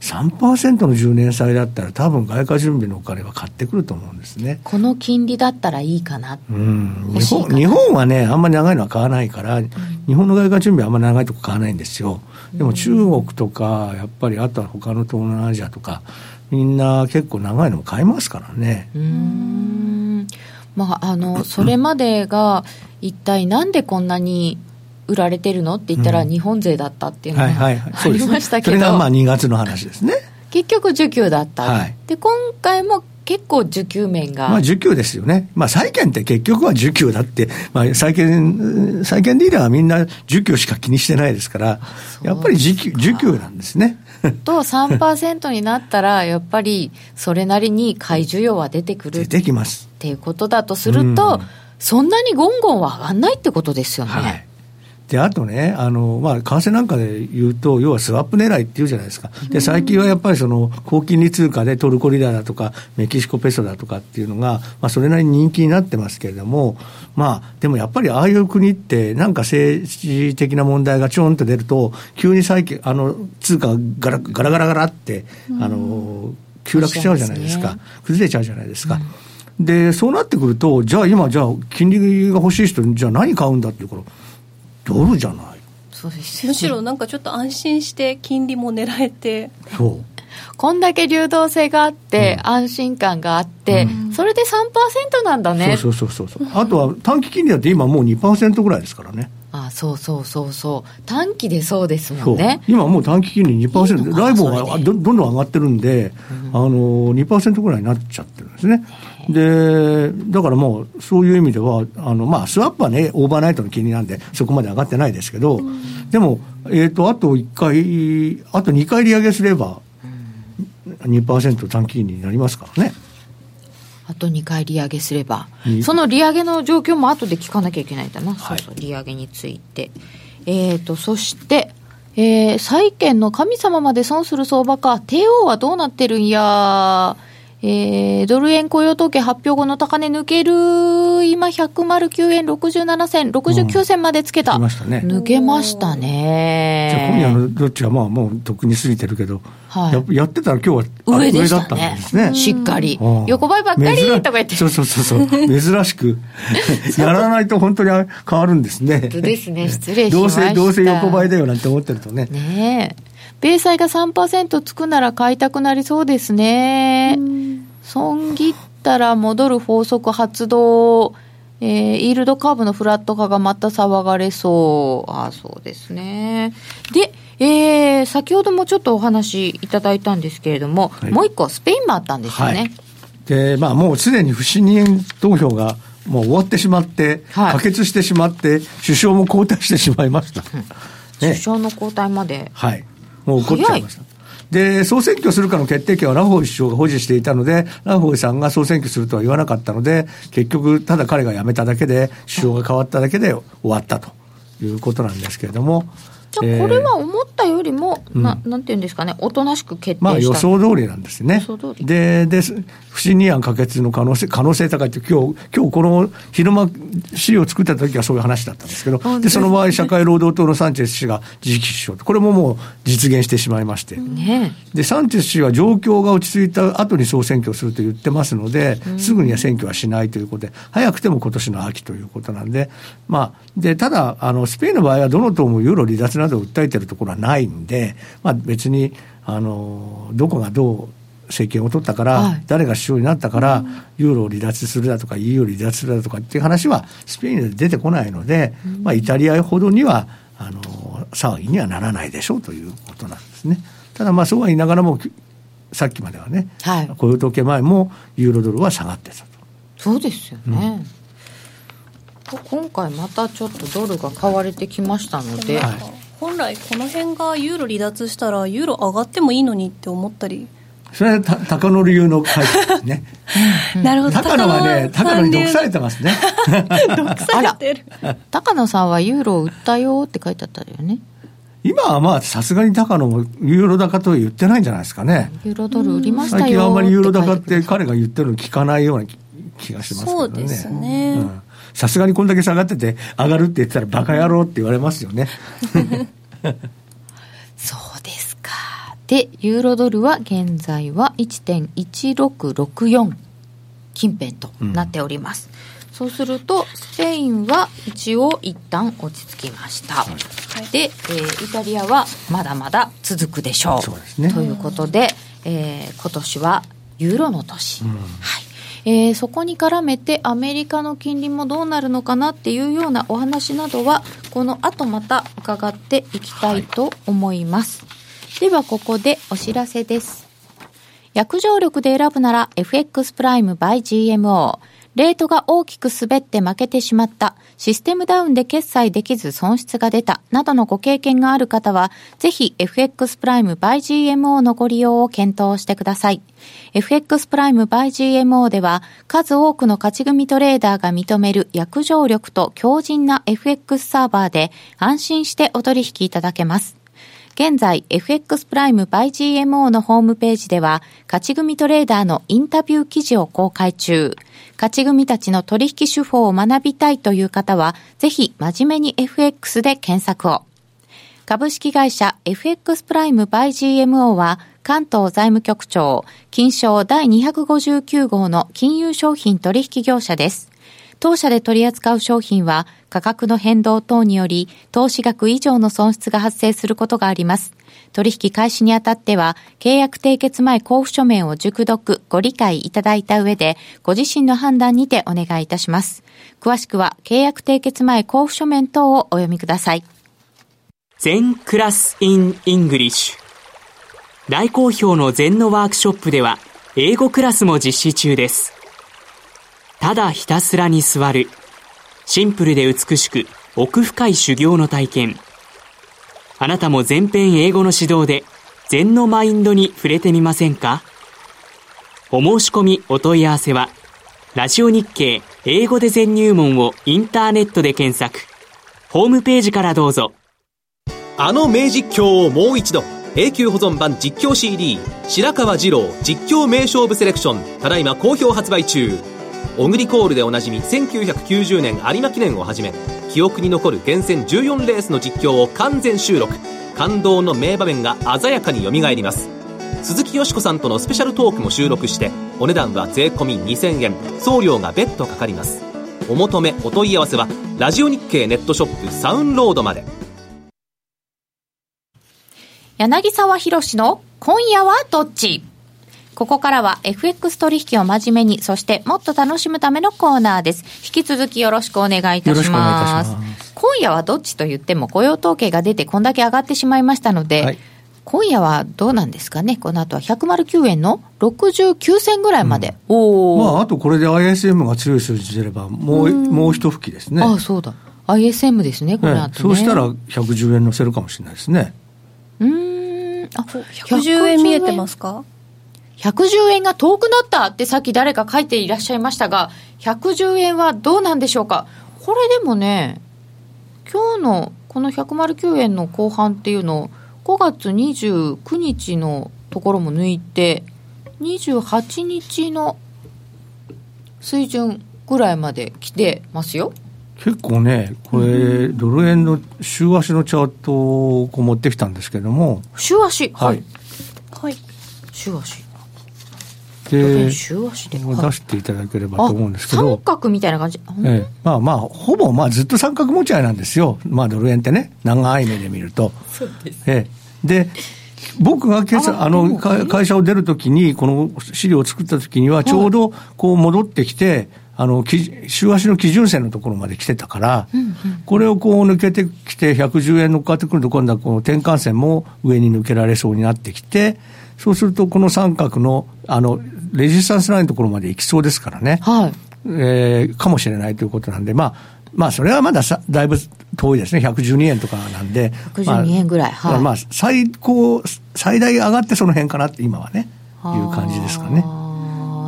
3%の10年債だったら、多分外貨準備のお金は買ってくると思うんですね。この金利だったらいいかな、うん、日本日本はね、あんまり長いのは買わないから、うん、日本の外貨準備はあんまり長いとこ買わないんですよ、でも中国とか、やっぱりあとは他の東南アジアとか、みんな結構長いのも買いますからね。うん。まあ、あのそれまでが一体なんでこんなに売られてるの？って言ったら、日本勢だったっていうのが、ありましたけど、それがまあ2月の話ですね。結局、需給だった、はい、で今回も結構、需給面が。まあ、需給ですよね、まあ、債券って結局は需給だって、まあ、債券債券ディーラーはみんな需給しか気にしてないですから、やっぱり需給需給なんですね。と3%になったら、やっぱりそれなりに買い需要は出てくる。出てきます。っていうことだとすると、そんなにゴンゴンは上がんないってことですよね。はいで、あとね、あの、まあ、為替なんかで言うと、要はスワップ狙いっていうじゃないですか。で、最近はやっぱりその、高金利通貨でトルコリラだとか、メキシコペソだとかっていうのが、まあ、それなりに人気になってますけれども、まあ、でもやっぱりああいう国って、なんか政治的な問題がちょんと出ると、急に債券、あの、通貨がガラガラガラガラって、あの、急落しちゃうじゃないですか。崩れちゃうじゃないですか。で、そうなってくると、じゃあ今、じゃあ、金利が欲しい人、じゃあ何買うんだっていうこと。ドルじゃない。そうです。むしろなんかちょっと安心して金利も狙えて。そう。こんだけ流動性があって、うん、安心感があって、うん、それで3%なんだね。そうそうそうそうあとは短期金利だって今もう2%ぐらいですからね。あそうそうそうそう。短期でそうですもんね。今もう短期金利2%ライボがどんどん上がってるんで、うん、あの2%ぐらいになっちゃってるんですねでだからもうそういう意味ではあの、まあ、スワップはねオーバーナイトの金利なんでそこまで上がってないですけど、うん、でも、えーと、あと1回あと2回利上げすれば2%短期になりますからね。あと2回利上げすれば、その利上げの状況も後で聞かなきゃいけないんだな、はい、そうそう、利上げについて。えーと、そして、えー、債券の神様まで損する相場か、帝王はどうなってるんやえー、ドル円雇用統計発表後の高値抜ける、今109円67銭、69銭までつけた。うん、ね、抜けましたね。じゃあ今夜のどっちはまあもう特に過ぎてるけど、はい、ややってたら今日は上でしたね。ねしっかり。横ばいばっかりとか言って。そうそうそうそう。珍しく。やらないと本当に変わるんですね。ですね。失礼しました。どうせ、どうせ横ばいだよなんて思ってるとね。ねえ。米債が3%つくなら買いたくなりそうですね。損切ったら戻る法則発動。えー、イールドカーブのフラット化がまた騒がれそう。ああ、そうですね。で、えー、先ほどもちょっとお話いただいたんですけれども、はい、もう一個、スペインもあったんですよね。はい、で、まあ、もうすでに不信任投票がもう終わってしまって、はい、可決してしまって、首相も交代してしまいました。ね、首相の交代まで。はい。もう起こっちゃいました。で、総選挙するかの決定権はラホイ首相が保持していたので、ラホイさんが総選挙するとは言わなかったので、結局、ただ彼が辞めただけで、首相が変わっただけで終わったということなんですけれども、じゃあ、これは思ったよりも、えー、ななんていうんですかね、おとなしく決定まあ予想通りなんですね。で、で、不信任案可決の可能性、可能性高いって、今日、今日この昼間、資料を作った時はそういう話だったんですけど、で、その場合、社会労働党のサンチェス氏が次期首相これももう実現してしまいまして。ね、で、サンチェス氏は状況が落ち着いた後に総選挙すると言ってますので、すぐには選挙はしないということで、早くても今年の秋ということなんで、まあ、で、ただ、あの、スペインの場合はどの党もユーロ離脱などを訴えてるところはないんで、まあ、別にあのどこがどう政権を取ったから、はい、誰が首相になったから、ユーロを離脱するだとか、EU を離脱するだとかっていう話は、スペインで出てこないので、うん、まあ、イタリアほどにはあの騒ぎにはならないでしょうということなんですね。ただ、まあ、そうは言いながらも、さっきまではね、はい、雇用統計前もユーロドルは下がってたと。そうですよね。うん、今回またちょっとドルが買われてきましたので、はい本来この辺がユーロ離脱したらユーロ上がってもいいのにって思ったり。それはた高野流の回ですね。なるほど。高野はね 高野に毒されてますね。毒されてる。高野さんはユーロを売ったよって書いてあったよね。今はまあさすがに高野もユーロ高とは言ってないんじゃないですかね。ユーロドル売りましたよ最近はあんまりユーロ高って彼が言ってるの聞かないような気がしますけどね。そうですね、うんさすがにこんだけ下がってて、上がるって言ってたら、バカ野郎って言われますよね。そうですか。で、ユーロドルは現在は1.1664近辺となっております。うん、そうすると、スペインは一応一旦落ち着きました。はい、で、えー、イタリアはまだまだ続くでしょう。そうですね。ということで、えー、今年はユーロの年。うん、はい。えー、そこに絡めてアメリカの金利もどうなるのかなっていうようなお話などはこの後また伺っていきたいと思います、はい、ではここでお知らせです約定力で選ぶなら FX プライム by GMO レートが大きく滑って負けてしまった、システムダウンで決済できず損失が出た、などのご経験がある方は、ぜひ FX プライム by GMO のご利用を検討してください。FX プライム by GMO では、数多くの勝ち組トレーダーが認める約定力と強靭な FX サーバーで安心してお取引いただけます。現在、FX プライム by GMO のホームページでは、勝ち組トレーダーのインタビュー記事を公開中。勝ち組たちの取引手法を学びたいという方は、ぜひ真面目に FX で検索を。株式会社 FX プライム by GMO は、関東財務局長、金賞第259号の金融商品取引業者です。当社で取り扱う商品は価格の変動等により投資額以上の損失が発生することがあります。取引開始にあたっては、契約締結前交付書面を熟読、ご理解いただいた上で、ご自身の判断にてお願いいたします。詳しくは契約締結前交付書面等をお読みください。 Zen class in English。大好評の禅のワークショップでは、英語クラスも実施中です。ただひたすらに座る。シンプルで美しく、奥深い修行の体験。あなたも全編英語の指導で、禅のマインドに触れてみませんか？お申し込みお問い合わせは、ラジオ日経英語で全入門をインターネットで検索。ホームページからどうぞ。あの名実況をもう一度。永久保存版実況 CD 白川二郎実況名勝負セレクションただいま好評発売中オグリコールでおなじみ1990年有馬記念をはじめ記憶に残る厳選14レースの実況を完全収録。感動の名場面が鮮やかによみがえります。鈴木よしこさんとのスペシャルトークも収録してお値段は税込2000円。送料が別途かかります。お求めお問い合わせはラジオ日経ネットショップサウンロードまで。柳沢博の今夜はどっち？ここからは FX 取引を真面目に、そしてもっと楽しむためのコーナーです。引き続きよろしくお願いいたします。ます。今夜はどっちと言っても雇用統計が出てこんだけ上がってしまいましたので、はい、今夜はどうなんですかね、この後は109円の69銭ぐらいまで、うん、おまあ、あとこれで ISM が強い数字出れば、もううもう一吹きですね。ああ、そうだ、ISM ですね、この後、ね、そうしたら110円乗せるかもしれないですね。うん、あ110円見えてますか？110円が遠くなったってさっき誰か書いていらっしゃいましたが、110円はどうなんでしょうか？これでもね、今日のこの109円の後半っていうのを5月29日のところも抜いて28日の水準ぐらいまで来てますよ。結構ね、これ、うん、ドル円の週足のチャートを持ってきたんですけども、週足、はい、はい、週足。で週足で出していただければと思うんですけど、三角みたいな感じ、ええ、まあまあ、ほぼまあずっと三角持ち合いなんですよ、まあ、ドル円ってね、長い目で見ると。そうです、ええ、で僕が今朝あの会社を出るときに、この資料を作ったときには、ちょうどこう戻ってきて、あの週足の基準線のところまで来てたから、うんうん、これをこう抜けてきて、110円乗っかってくると、今度はこの転換線も上に抜けられそうになってきて、そうすると、この三角のあのレジスタンスラインのところまで行きそうですからね、はい。えー、かもしれないということなんで、まあ、まあ、それはまださだいぶ遠いですね、112円とかなんで、112円ぐらい、まあ、はい、まあ、最高、最大上がってその辺かなって、今はね、いう感じですかね。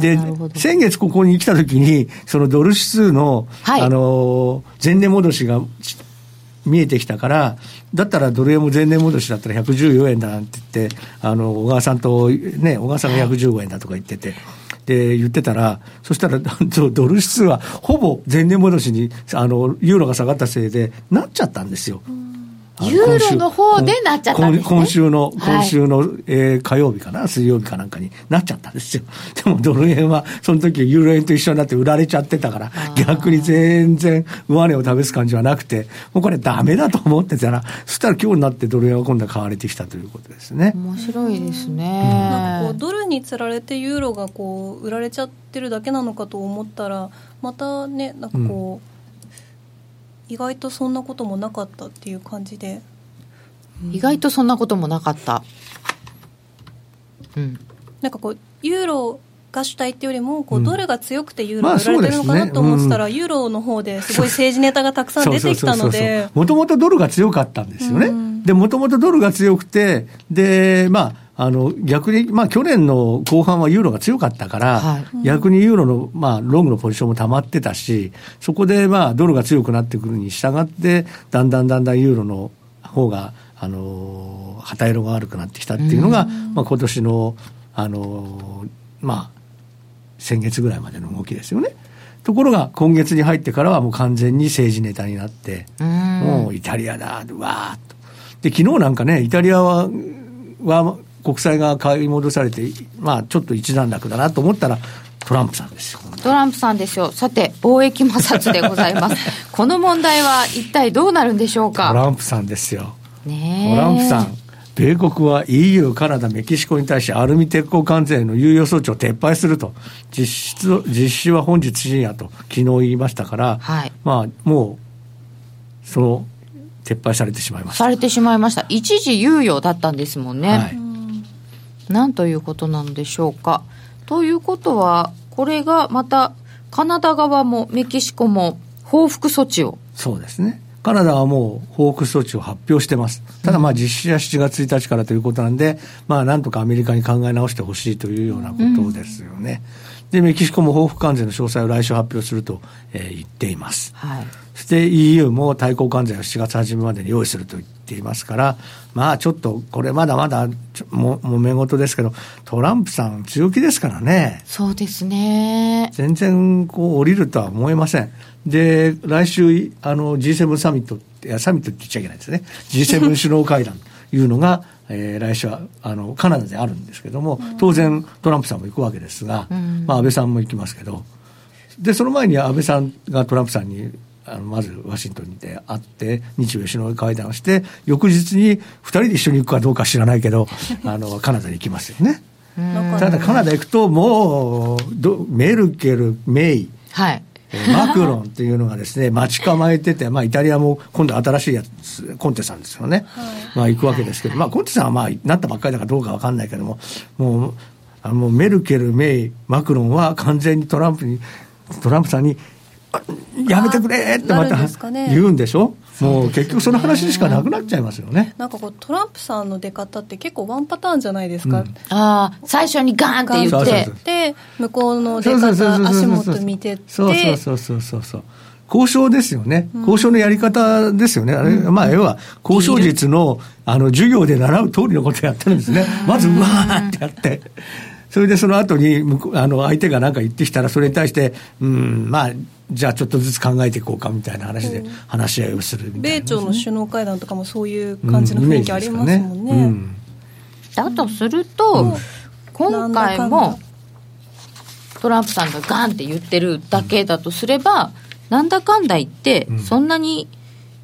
で、先月ここに来たときに、そのドル指数の、はい、あの、前年戻しが見えてきたから、だったらドル円も前年戻しだったら114円だなんて言って、あの小川さんと、ね、小川さんが115円だとか言ってて。で言ってたら、そしたら ドル指数はほぼ前年戻しにあのユーロが下がったせいでなっちゃったんですよ。ユーロの方でなっちゃったんです、ね、今週の、今週の、はい、えー、火曜日かな、水曜日かなんかになっちゃったんですよ。でもドル円は、その時ユーロ円と一緒になって売られちゃってたから、逆に全然上値を試す感じはなくて、もうこれダメだと思ってたら、そしたら今日になってドル円は今度は買われてきたということですね。面白いですね。なんかこう、ドルにつられてユーロがこう、売られちゃってるだけなのかと思ったら、またね、なんかこう、うん意外とそんなこともなかったっていう感じで、うん、意外とそんなこともなかった。うん。なんかこうユーロが主体っていうよりもこうドルが強くてユーロが売られてるのかなと思ってたら、ユーロの方ですごい政治ネタがたくさん出てきたので。もともとドルが強かったんですよね、でもともとドルが強くてでまああの逆に、まあ、去年の後半はユーロが強かったから、はい、逆にユーロの、まあ、ロングのポジションも溜まってたし、そこで、まあ、ドルが強くなってくるに従って、だんだんだんだんユーロの方が、あの旗色が悪くなってきたっていうのが、まあ、今年の、あのまあ、先月ぐらいまでの動きですよね。ところが今月に入ってからはもう完全に政治ネタになって、もうイタリアだ、わーっと。で、昨日なんかね、イタリアは、は国債が買い戻されて、まあ、ちょっと一段落だなと思ったら、トランプさんですよ。トランプさんですよ。さて、貿易摩擦でございます。この問題は一体どうなるんでしょうか？トランプさんですよ。ねトランプさん。米国は EU、カナダ、メキシコに対しアルミ鉄鋼関税の猶予措置を撤廃すると、実質実施は本日深夜と昨日言いましたから、はい、まあ、もう、その、撤廃されてしまいました。されてしまいました。一時猶予だったんですもんね。はい、なんということなのでしょうか。ということは、これがまた、カナダ側もメキシコも報復措置を。そうですね。カナダはもう報復措置を発表してます。ただまあ実施は7月1日からということなんで、まあなんとかアメリカに考え直してほしいというようなことですよね。で、メキシコも報復関税の詳細を来週発表すると、えー、言っています。はい。そして EU も対抗関税を7月初めまでに用意すると言っていますから、まあちょっと、これまだまだも、もめ事ですけど、トランプさん強気ですからね。そうですね。全然こう降りるとは思えません。で、来週、あの G7 サミット、いや、サミットって言っちゃいけないですね。G7 首脳会談というのが、えー、来週はあのカナダであるんですけども、当然トランプさんも行くわけですが、うん、まあ、安倍さんも行きますけど、で、その前に安倍さんがトランプさんにあのまずワシントンにて会って、日米首脳会談をして、翌日に2人で一緒に行くかどうか知らないけど、あのカナダに行きますよね。ただカナダ行くと、もうど、メルケル、メイ、はい、マクロンっていうのがですね、待ち構えてて、まあ、イタリアも今度新しいやつ、コンテさんですよね。はい、まあ、行くわけですけど、まあ、コンテさんはまあ、なったばっかりだからどうかわかんないけども、もう、あの、メルケル、メイ、マクロンは完全にトランプに、トランプさんに、やめてくれってまた言うんでしょ、もう結局その話しかなくなっちゃいますよね。なんかこうトランプさんの出方って結構ワンパターンじゃないですか。うん、ああ、最初にガーンって言って。で、向こうの出方、足元見てって。そうそうそうそうそう。交渉ですよね。交渉のやり方ですよね。あれ、まあ、要は、交渉術の、あの、授業で習う通りのことをやってるんですね。まず、うわーってやって。それでその後に、あの、相手が何か言ってきたら、それに対して、うん、まあ、じゃあちょっとずつ考えていこうかみたいな話で話し合いをするみたいな、ね、米朝の首脳会談とかもそういう感じの雰囲気ありますもんね。うん。ねうん、だとすると、うん、今回もトランプさんがガンって言ってるだけだとすれば、なんだかんだ言って、そんなに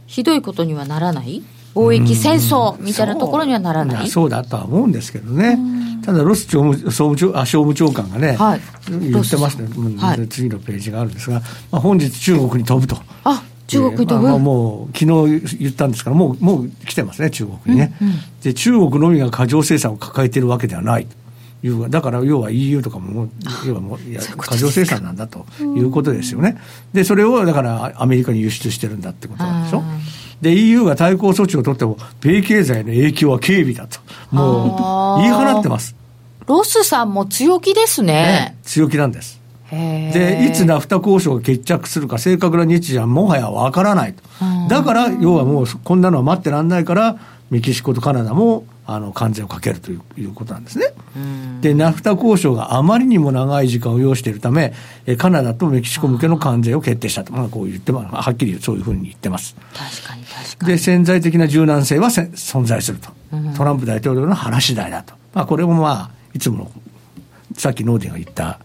ひどいことにはならない、貿易戦争みたいなところにはならない、そうだとは思うんですけどね。ただロス商務総務長あ商務長官がね、はい、言ってますね、はい、次のページがあるんですが、まあ、本日中国に飛ぶと。あ中国に飛ぶ、まあ、もう昨日言ったんですからもうもう来てますね中国にね、うんうん、で中国のみが過剰生産を抱えているわけではないいうだから要は EU とかも要はもう過剰生産なんだということですよね、でそれをだからアメリカに輸出してるんだってことなんでしょ？で EU が対抗措置を取っても米経済の影響は軽微だと。もう言い放ってます。ロスさんも強気ですね。ね強気なんです。で、いつナフタ交渉が決着するか、正確な日時はもはやわからないと。だから、要はもう、こんなのは待ってらんないから、メキシコとカナダも、あの、関税をかけるということなんですね。で、ナフタ交渉があまりにも長い時間を要しているため、カナダとメキシコ向けの関税を決定したと。まあ、こう言って。はっきりそういうふうに言ってます。確かに確かに。で、潜在的な柔軟性は存在すると。トランプ大統領の話次第だと。まあ、これもまあ、いつものさっきノーディが言った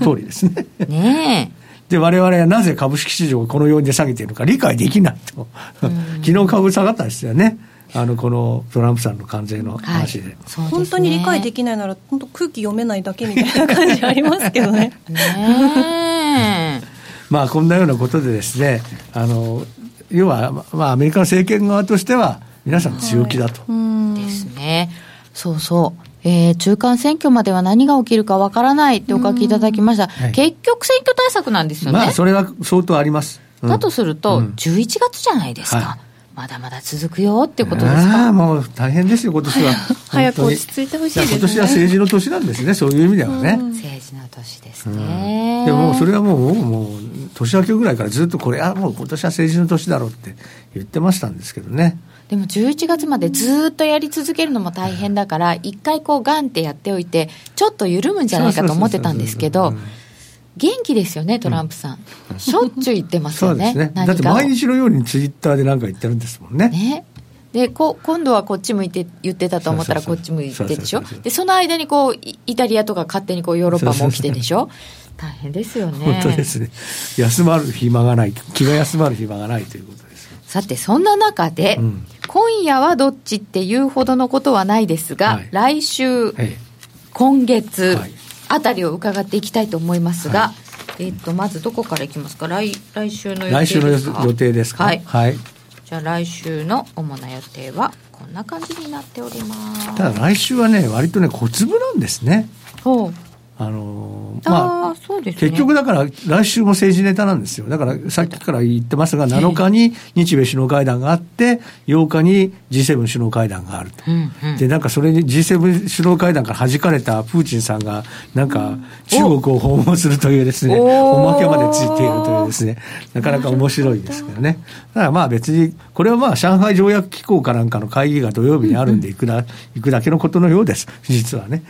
通りですね。ね で、我々はなぜ株式市場をこのように下げているのか理解できないと。昨日株下がったんですよね。あのこのトランプさんの関税の話で。はい、本当に理解できないなら本当空気読めないだけみたいな感じありますけどね。ね まあこんなようなことでですねあの要は、まあ、アメリカの政権側としては皆さん強気だと、はい、ですね。そうそう。えー、中間選挙までは何が起きるかわからないってお書きいただきました、はい、結局、選挙対策なんですよね。まあ、それは相当あります。うん、だとすると、11月じゃないですか。はいまだまだ続くよってことですか？ああ、もう大変ですよ、今年は。早く落ち着いてほしいですね。今年は政治の年なんですね、そういう意味ではね。政治の年ですね。でも、それはもう、もう、年明けぐらいからずっとこれはもう今年は政治の年だろうって言ってましたんですけどね。でも11月までずっとやり続けるのも大変だから、一回こう、ガンってやっておいて、ちょっと緩むんじゃないかと思ってたんですけど、元気ですよね、トランプさん。うん、しょっちゅう言ってますよね。そうですね。だって毎日のようにツイッターで何か言ってるんですもんね。ね。でこ今度はこっち向いて言ってたと思ったらこっち向いてでしょ？でその間にこうイタリアとか勝手にこうヨーロッパも起きてでしょ？大変ですよね。本当ですね。休まる暇がない。気が休まる暇がないということですさてそんな中で、うん、今夜はどっちっていうほどのことはないですが、はい、来週、はい、今月あたりを伺っていきたいと思いますが、はい、えっ、とまずどこからいきますか？来来週の予定ですか？来週の予定です。かはい、はい、じゃあ来週の主な予定はこんな感じになっております。ただ来週はね割とね小粒なんですね。ほうあのまあ、ね、結局だから来週も政治ネタなんですよ。だからさっきから言ってますが、7日に日米首脳会談があって、8日に G7 首脳会談があると。うんうん、で、なんかそれに G7 首脳会談から弾かれたプーチンさんが、なんか中国を訪問するというですね、おまけまでついているというですね、なかなか面白いですけどね。だからまあ別に、これはまあ上海条約機構かなんかの会議が土曜日にあるんで行くだ、行くだけのことのようです、実はね。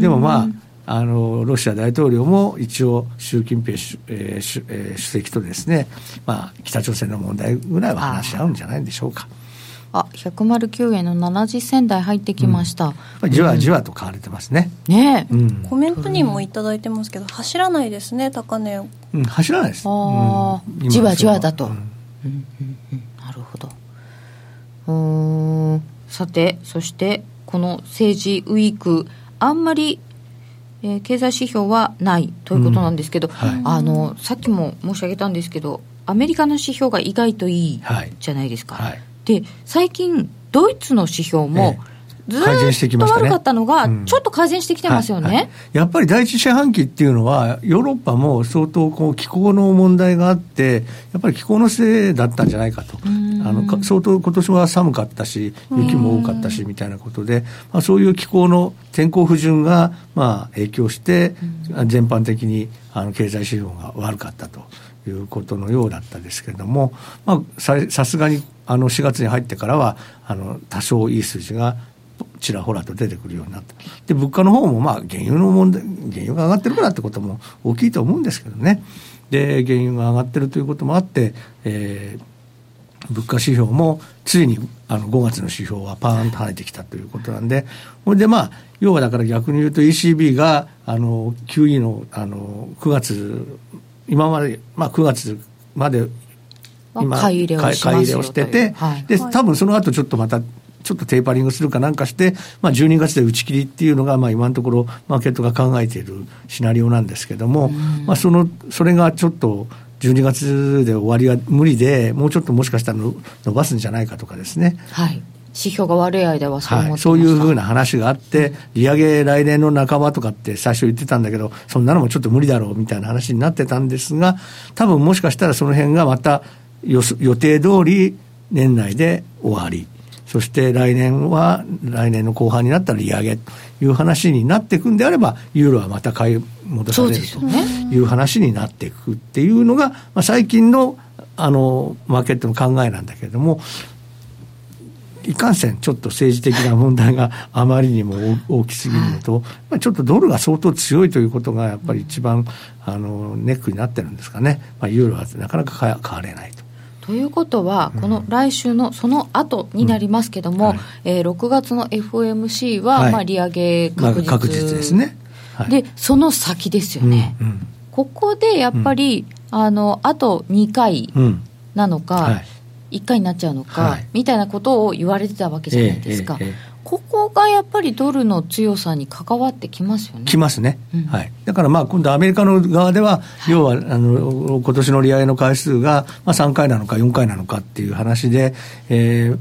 でもまあ、あのロシア大統領も一応、習近平主,、えー主えー、主席とですね、まあ、北朝鮮の問題ぐらいは話し合うんじゃないんでしょうか。あ109円の70銭台入ってきました、うん、じわじわと買われてますね、ね、うん、コメントにも頂いてますけど走らないですね高値うん、走らないです。あ、うん、じわじわだと、うん。うんうん、なるほど。うん。さてそしてこの政治ウィークあんまりえー、経済指標はないということなんですけど、うんはい、あのさっきも申し上げたんですけどアメリカの指標が意外といいじゃないですか、はい。はい、で最近ドイツの指標も、ずっと悪かったのが、ちょっと改善してきてますよね、はい。はい、やっぱり第一四半期っていうのは、ヨーロッパも相当こう気候の問題があって、やっぱり気候のせいだったんじゃないかと、あの相当今年は寒かったし、雪も多かったしみたいなことで、まあ、そういう気候の天候不順がまあ影響して、全般的にあの経済指標が悪かったと。いうことのようだったですけれども、まあ、さすがにあの4月に入ってからはあの多少いい数字がちらほらと出てくるようになった。で、物価の方もまあ原油の問題、原油が上がってるからってことも大きいと思うんですけどね。で、原油が上がってるということもあって、えー、物価指標もついにあの5月の指標はパーンと跳ねてきたということなんで、これでまあ、要はだから逆に言うと ECB があの QE のあの9月、今まで、まあ、9月まで今買い入れをしてて、はい、で多分その後ちょっとまたちょっとテーパリングするかなんかして、まあ、12月で打ち切りっていうのが、まあ、今のところ、マーケットが考えているシナリオなんですけども、まあ、そのそれがちょっと、12月で終わりは無理で、もうちょっともしかしたら伸ばすんじゃないかとかですね。はい指標が悪い間はそう思って、はい、そういうふうな話があって、利上げ来年の半ばとかって最初言ってたんだけど、そんなのもちょっと無理だろうみたいな話になってたんですが、多分もしかしたらその辺がまた予定通り年内で終わり。そして来年は、来年の後半になったら利上げという話になっていくんであれば、ユーロはまた買い戻されるという話になっていくっていうのが、まあ、最近のあのマーケットの考えなんだけれども、いかんせん、ちょっと政治的な問題があまりにも大きすぎるのと、まあ、ちょっとドルが相当強いということが、やっぱり一番あのネックになってるんですかね、まあ、ユーロはなかなか買われないと。ということは、この来週のその後になりますけども、うん。はい、えー、6月の FOMC は、まあ、利上げ確実,、まあ、確実ですね、はい、でその先ですよね、うんうん、ここでやっぱり、うん、あのあと2回なのか、うんはい、1回になっちゃうのか、みたいなことを言われてたわけじゃないですか。えーえーえーここがやっぱりドルの強さに関わってきますよね。きますね。うん、はい。だからまあ今度アメリカの側では、はい、要はあの今年の利上げの回数がまあ3回なのか4回なのかっていう話で、えー、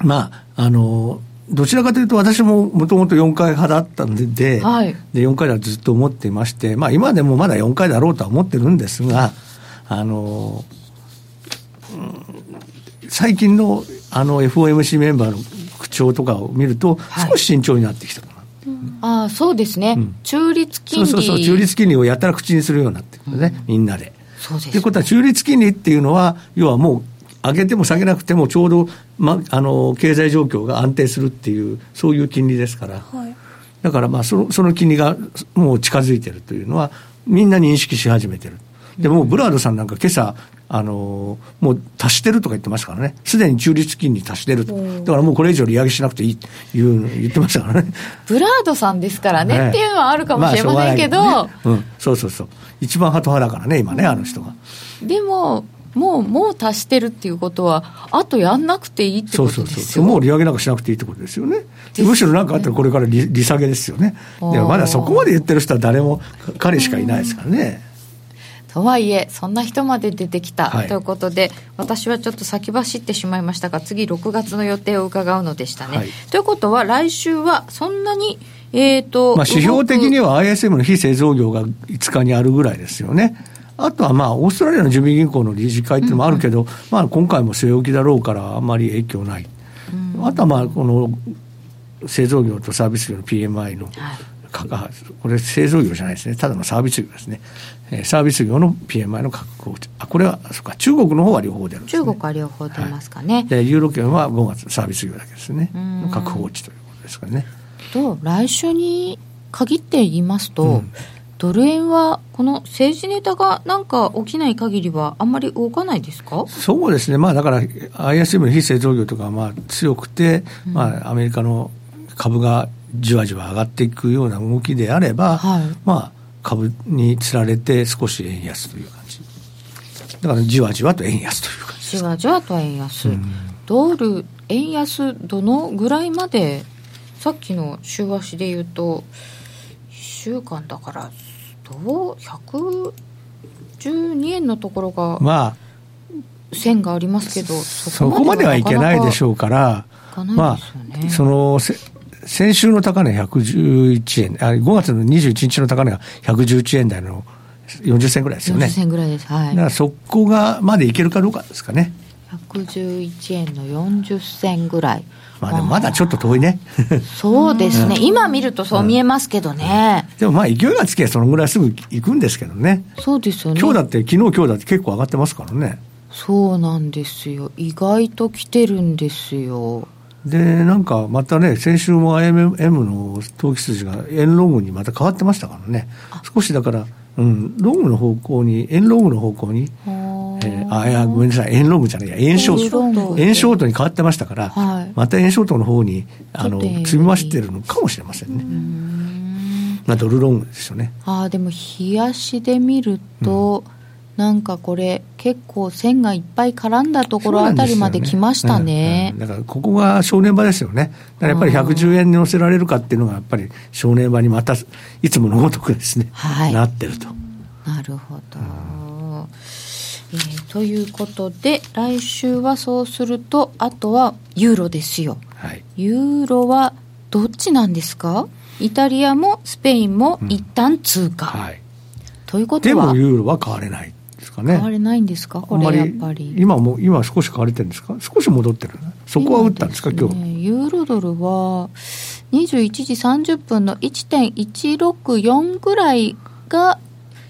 まああのどちらかというと私ももともと4回派だったんで、はい、で4回だとずっと思っていまして、まあ今でもまだ4回だろうとは思ってるんですが、あの、最近のあの FOMC メンバーの調とかを見ると、少し慎重になってきたかな。はいああそうですね、うん、中立金利そうそうそう、中立金利をやったら口にするようになってるね、うん、みんなで。そうです、ね。ということは、中立金利っていうのは、要はもう、上げても下げなくても、ちょうど、ま、あの経済状況が安定するっていう、そういう金利ですから、はい、だからまあその、その金利がもう近づいてるというのは、みんな認識し始めてる。でもブラードさんなんか今朝、あのもう足してるとか言ってましたからね、すでに中立金利足してると、だからもうこれ以上利上げしなくていいっていう言ってましたからね。ブラードさんですからね、ね。っていうのはあるかもしれませんけど、まあね、うん、そうそうそう、一番ハト派だからね、今ね、あの人が。でも、もうもう達してるっていうことはあとやんなくていいってことですよ。そうそうそうもう利上げなんかしなくていいってことですよね。むしろ何かあったらこれから利利下げですよね。でもまだそこまで言ってる人は誰も彼しかいないですからね、とはいえそんな人まで出てきた、はい、ということで私はちょっと先走ってしまいましたが次6月の予定を伺うのでしたね、はい、ということは来週はそんなにえーとまあ、指標的には ISM の非製造業が5日にあるぐらいですよね。あとはまあ、オーストラリアの住民銀行の理事会っていうのもあるけど、うんうん、まあ、今回も据え置きだろうから、あんまり影響ない。うん、あとはまあ、この製造業とサービス業の PMI の、はい、これ製造業じゃないですね、ただのサービス業ですね。サービス業の PMI の価格あこれはそうか中国の方は両方出るんです、ね、中国は両方出ますかね、はい、でユーロ圏は5月サービス業だけですね。確保値ということですかね。と来週に限って言いますと、うん、ドル円はこの政治ネタがなんか起きない限りはあんまり動かないですか？そうですね。まあだから ISM の非製造業とかまあ強くて、うん、まあアメリカの株がじわじわ上がっていくような動きであれば、はい、まあ株につられて少し円安という感じ。だからじわじわと円安という感じじわじわと円安、うん、ドル円安どのぐらいまでさっきの週足で言うと1週間だからどう112円のところがまあ線がありますけどそこまではいけないでしょうから、まあその先週の高値111円、あ5月の21日の高値が111円台の40銭ぐらいですよね。40銭ぐらいです。はい。だからそこがまでいけるかどうかですかね。111円の40銭ぐらい。まあでもまだちょっと遠いね。そうですね。今見るとそう見えますけどね。でもまあ勢いがつけばそのぐらいすぐ行くんですけどね。そうですよね。今日だって、昨日今日だって結構上がってますからね。そうなんですよ。意外と来てるんですよ。で、なんかまたね、先週も IMM の投機筋が円ロングにまた変わってましたからね、少しだから、うん、ロングの方向に、円ロングの方向に、えー、あ、いや、ごめんなさい、円ロングじゃないや、円ショート、円ショート。に変わってましたから、はい、また円ショートの方に、あの、積み増してるのかもしれませんね。まあ、ドルロングですよね。ああ、でも、冷やしで見ると、うんなんかこれ、結構線がいっぱい絡んだところあたりまで来ましたね、ねうんうん、だからここが正念場ですよね、だからやっぱり110円に乗せられるかっていうのが、やっぱり正念場にまたいつものごとくですね、はい、なってると。なるほど、えー、ということで、来週はそうすると、あとはユーロですよ、はい、ユーロはどっちなんですか、イタリアもスペインも一旦通過。うんはい。ということは？でもユーロは変われない。ですかね。変われないんですか、これやっぱり。今も、今少し変われてるんですか、少し戻ってる、そこは打ったんですか、今日ユーロドルは、21時30分の1.164ぐらいが、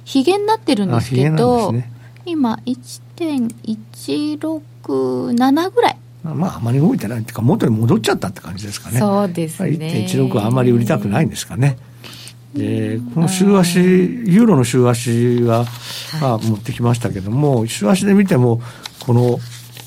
ひげになってるんですけど、ね、今、1.167ぐらい。まあ、あまり動いてないっていうか、元に戻っちゃったって感じですかね。そうですね。1.16はあまり売りたくないんですかね。でこの週足、ユーロの週足は、まあ、持ってきましたけども、週足で見ても、この、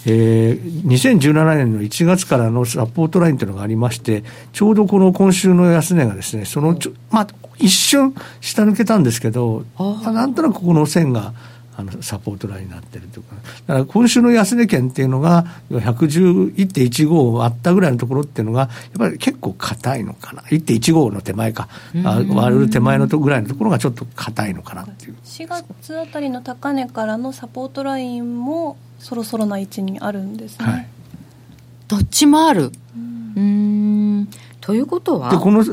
えー、2017年の1月からのサポートラインというのがありまして、ちょうどこの今週の安値がですね、そのちょ、まあ、一瞬下抜けたんですけど、なんとなくこの線が、あのサポートラインになってるとか、だから今週の安値圏っていうのが、111.15あったぐらいのところっていうのが、やっぱり結構硬いのかな、1.15の手前か、割る手前のとぐらいのところがちょっと硬いのかなっていう。4月あたりの高値からのサポートラインも、そろそろな位置にあるんですね。はい、どっちもある。うんということは？でこの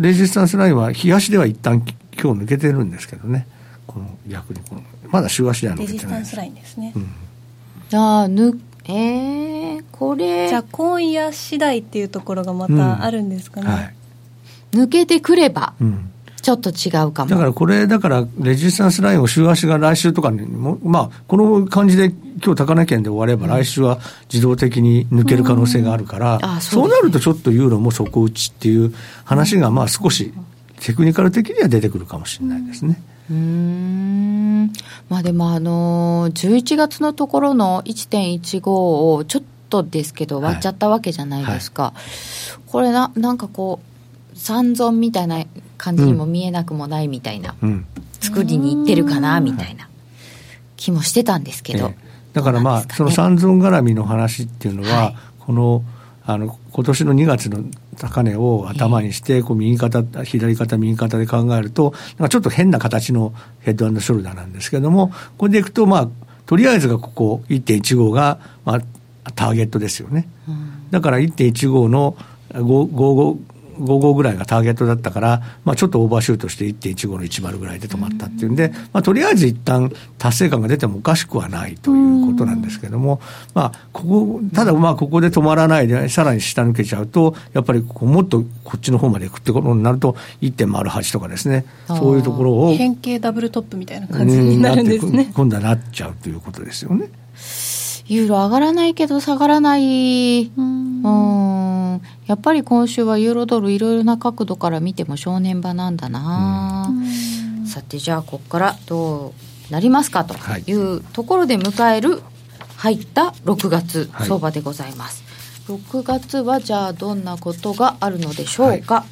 レジスタンスラインは、冷やしでは一旦今日抜けてるんですけどね。この逆にこのまだ週足ではレジスタンスラインですね、うん、ああぬえー、これ。じゃあ今夜次第っていうところがまたあるんですかね、うんはい、抜けてくれば、うん、ちょっと違うかも。だからこれだからレジスタンスラインを週足が来週とかにもまあこの感じで今日高値圏で終われば来週は自動的に抜ける可能性があるから、うんそうね、そうなるとちょっとユーロも底打ちっていう話がまあ少しテクニカル的には出てくるかもしれないですね。うんまあでもあの11月のところの1.15をちょっとですけど割っちゃったわけじゃないですか、はいはい、これななんかこう三尊みたいな感じにも見えなくもないみたいな、うん、作りにいってるかなみたいな気もしてたんですけど、えだからまあ、ね、その三尊絡みの話っていうのは、はい、このあの今年の2月の高値を頭にして、こう右肩、左肩、右肩で考えると、ちょっと変な形のヘッドショルダーなんですけれども、これでいくと、まあ、とりあえずがここ1.15が、まあ、ターゲットですよね。だから1.15の55 55ぐらいがターゲットだったから、まあ、ちょっとオーバーシュートして1.15の10ぐらいで止まったっていうんで、まあ、とりあえず一旦達成感が出てもおかしくはないということなんですけれども、まあ、ここ、ただまあここで止まらないで、さらに下抜けちゃうと、やっぱりここもっとこっちの方まで行くってことになると、1.08とかですね、そういうところを。変形ダブルトップみたいな感じになるんですね。今度はなっちゃうということですよね。ユーロ上がらないけど下がらない。うんやっぱり今週はユーロドルいろいろな角度から見ても正念場なんだな。さてじゃあここからどうなりますかというところで迎える入った6月相場でございます。はい、6月はじゃあどんなことがあるのでしょうか？はい、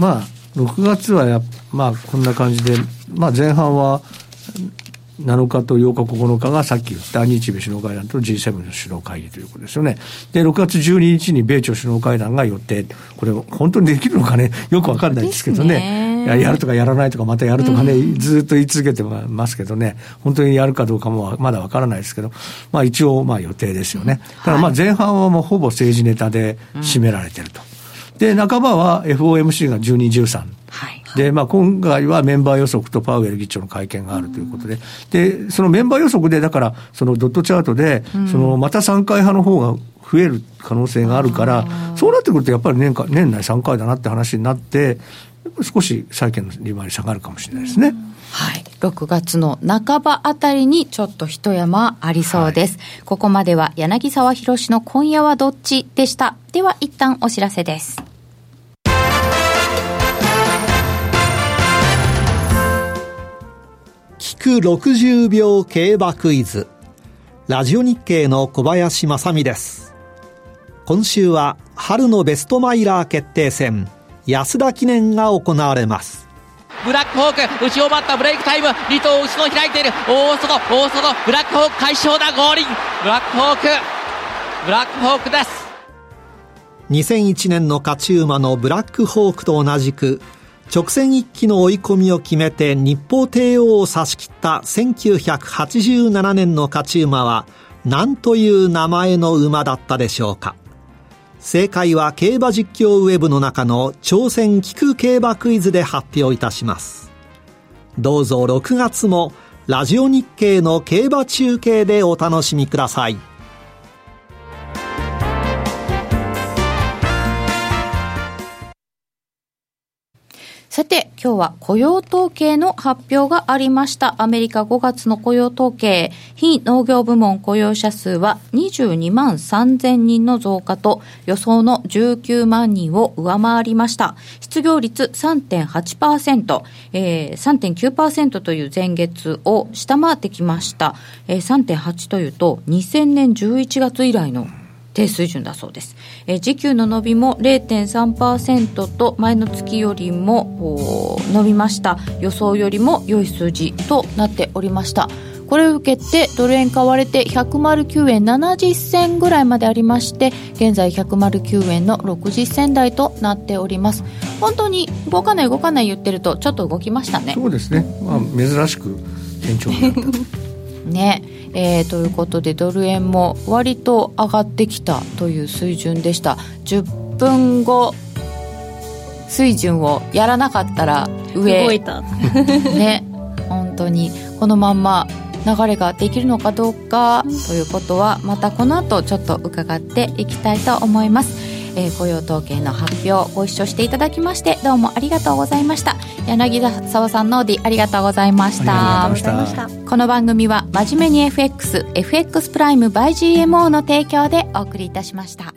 まあ6月はやまあこんな感じで、まあ、前半は7日と8日、9日がさっき言った日米首脳会談と G7 の首脳会議ということですよね。で、6月12日に米朝首脳会談が予定。これ、本当にできるのかね、よくわかんないですけどね。ややるとかやらないとか、またやるとかね、うん、ずっと言い続けてますけどね、本当にやるかどうかもまだわからないですけど、まあ一応、まあ予定ですよね。ただまあ前半はもうほぼ政治ネタで占められてると。うん、で、半ばは FOMC が12、13。はいで、まあ、今回はメンバー予測とパウエル議長の会見があるということで、で、そのメンバー予測で、だから、そのドットチャートで、そのまた3回派の方が増える可能性があるから、そうなってくると、やっぱり年か年内3回だなって話になって、少し債券の利回り下がるかもしれないですね。はい。6月の半ばあたりにちょっと一山ありそうです。はい、ここまでは柳沢博の今夜はどっちでした。では一旦お知らせです。聞く60秒競馬クイズ。ラジオ日経の小林正美です。今週は春のベストマイラー決定戦安田記念が行われます。ブラックホーク内を待ったブレイクタイム。2頭後ろ開いている。大外大外。ブラックホーク快勝だ合輪ブラックホーク。ブラックホークです。2001年の勝ち馬のブラックホークと同じく直線一気の追い込みを決めて日報帝王を差し切った1987年の勝ち馬は何という名前の馬だったでしょうか。正解は競馬実況ウェブの中の挑戦聞く競馬クイズで発表いたします。どうぞ6月もラジオ日経の競馬中継でお楽しみください。さて、今日は雇用統計の発表がありました。アメリカ5月の雇用統計、非農業部門雇用者数は22万3000人の増加と予想の19万人を上回りました。失業率3.8%、えー、3.9%という前月を下回ってきました。えー、3.8というと2000年11月以来の低水準だそうです。え時給の伸びも0.3%と前の月よりも伸びました。予想よりも良い数字となっておりました。これを受けてドル円買われて109円70銭ぐらいまでありまして現在109円の60銭台となっております本当に動かない動かない言ってるとちょっと動きましたねそうですね、まあ、珍しく堅調になった ね。えー、ということでドル円も割と上がってきたという水準でした。10分後水準をやらなかったら上。動いた。ね。本当にこのまんま流れができるのかどうかということはまたこの後ちょっと伺っていきたいと思いますえー、雇用統計の発表ご一緒していただきましてどうもありがとうございました。柳沢さんのディありがとうございました。この番組は真面目に FXFX プライム by GMO の提供でお送りいたしました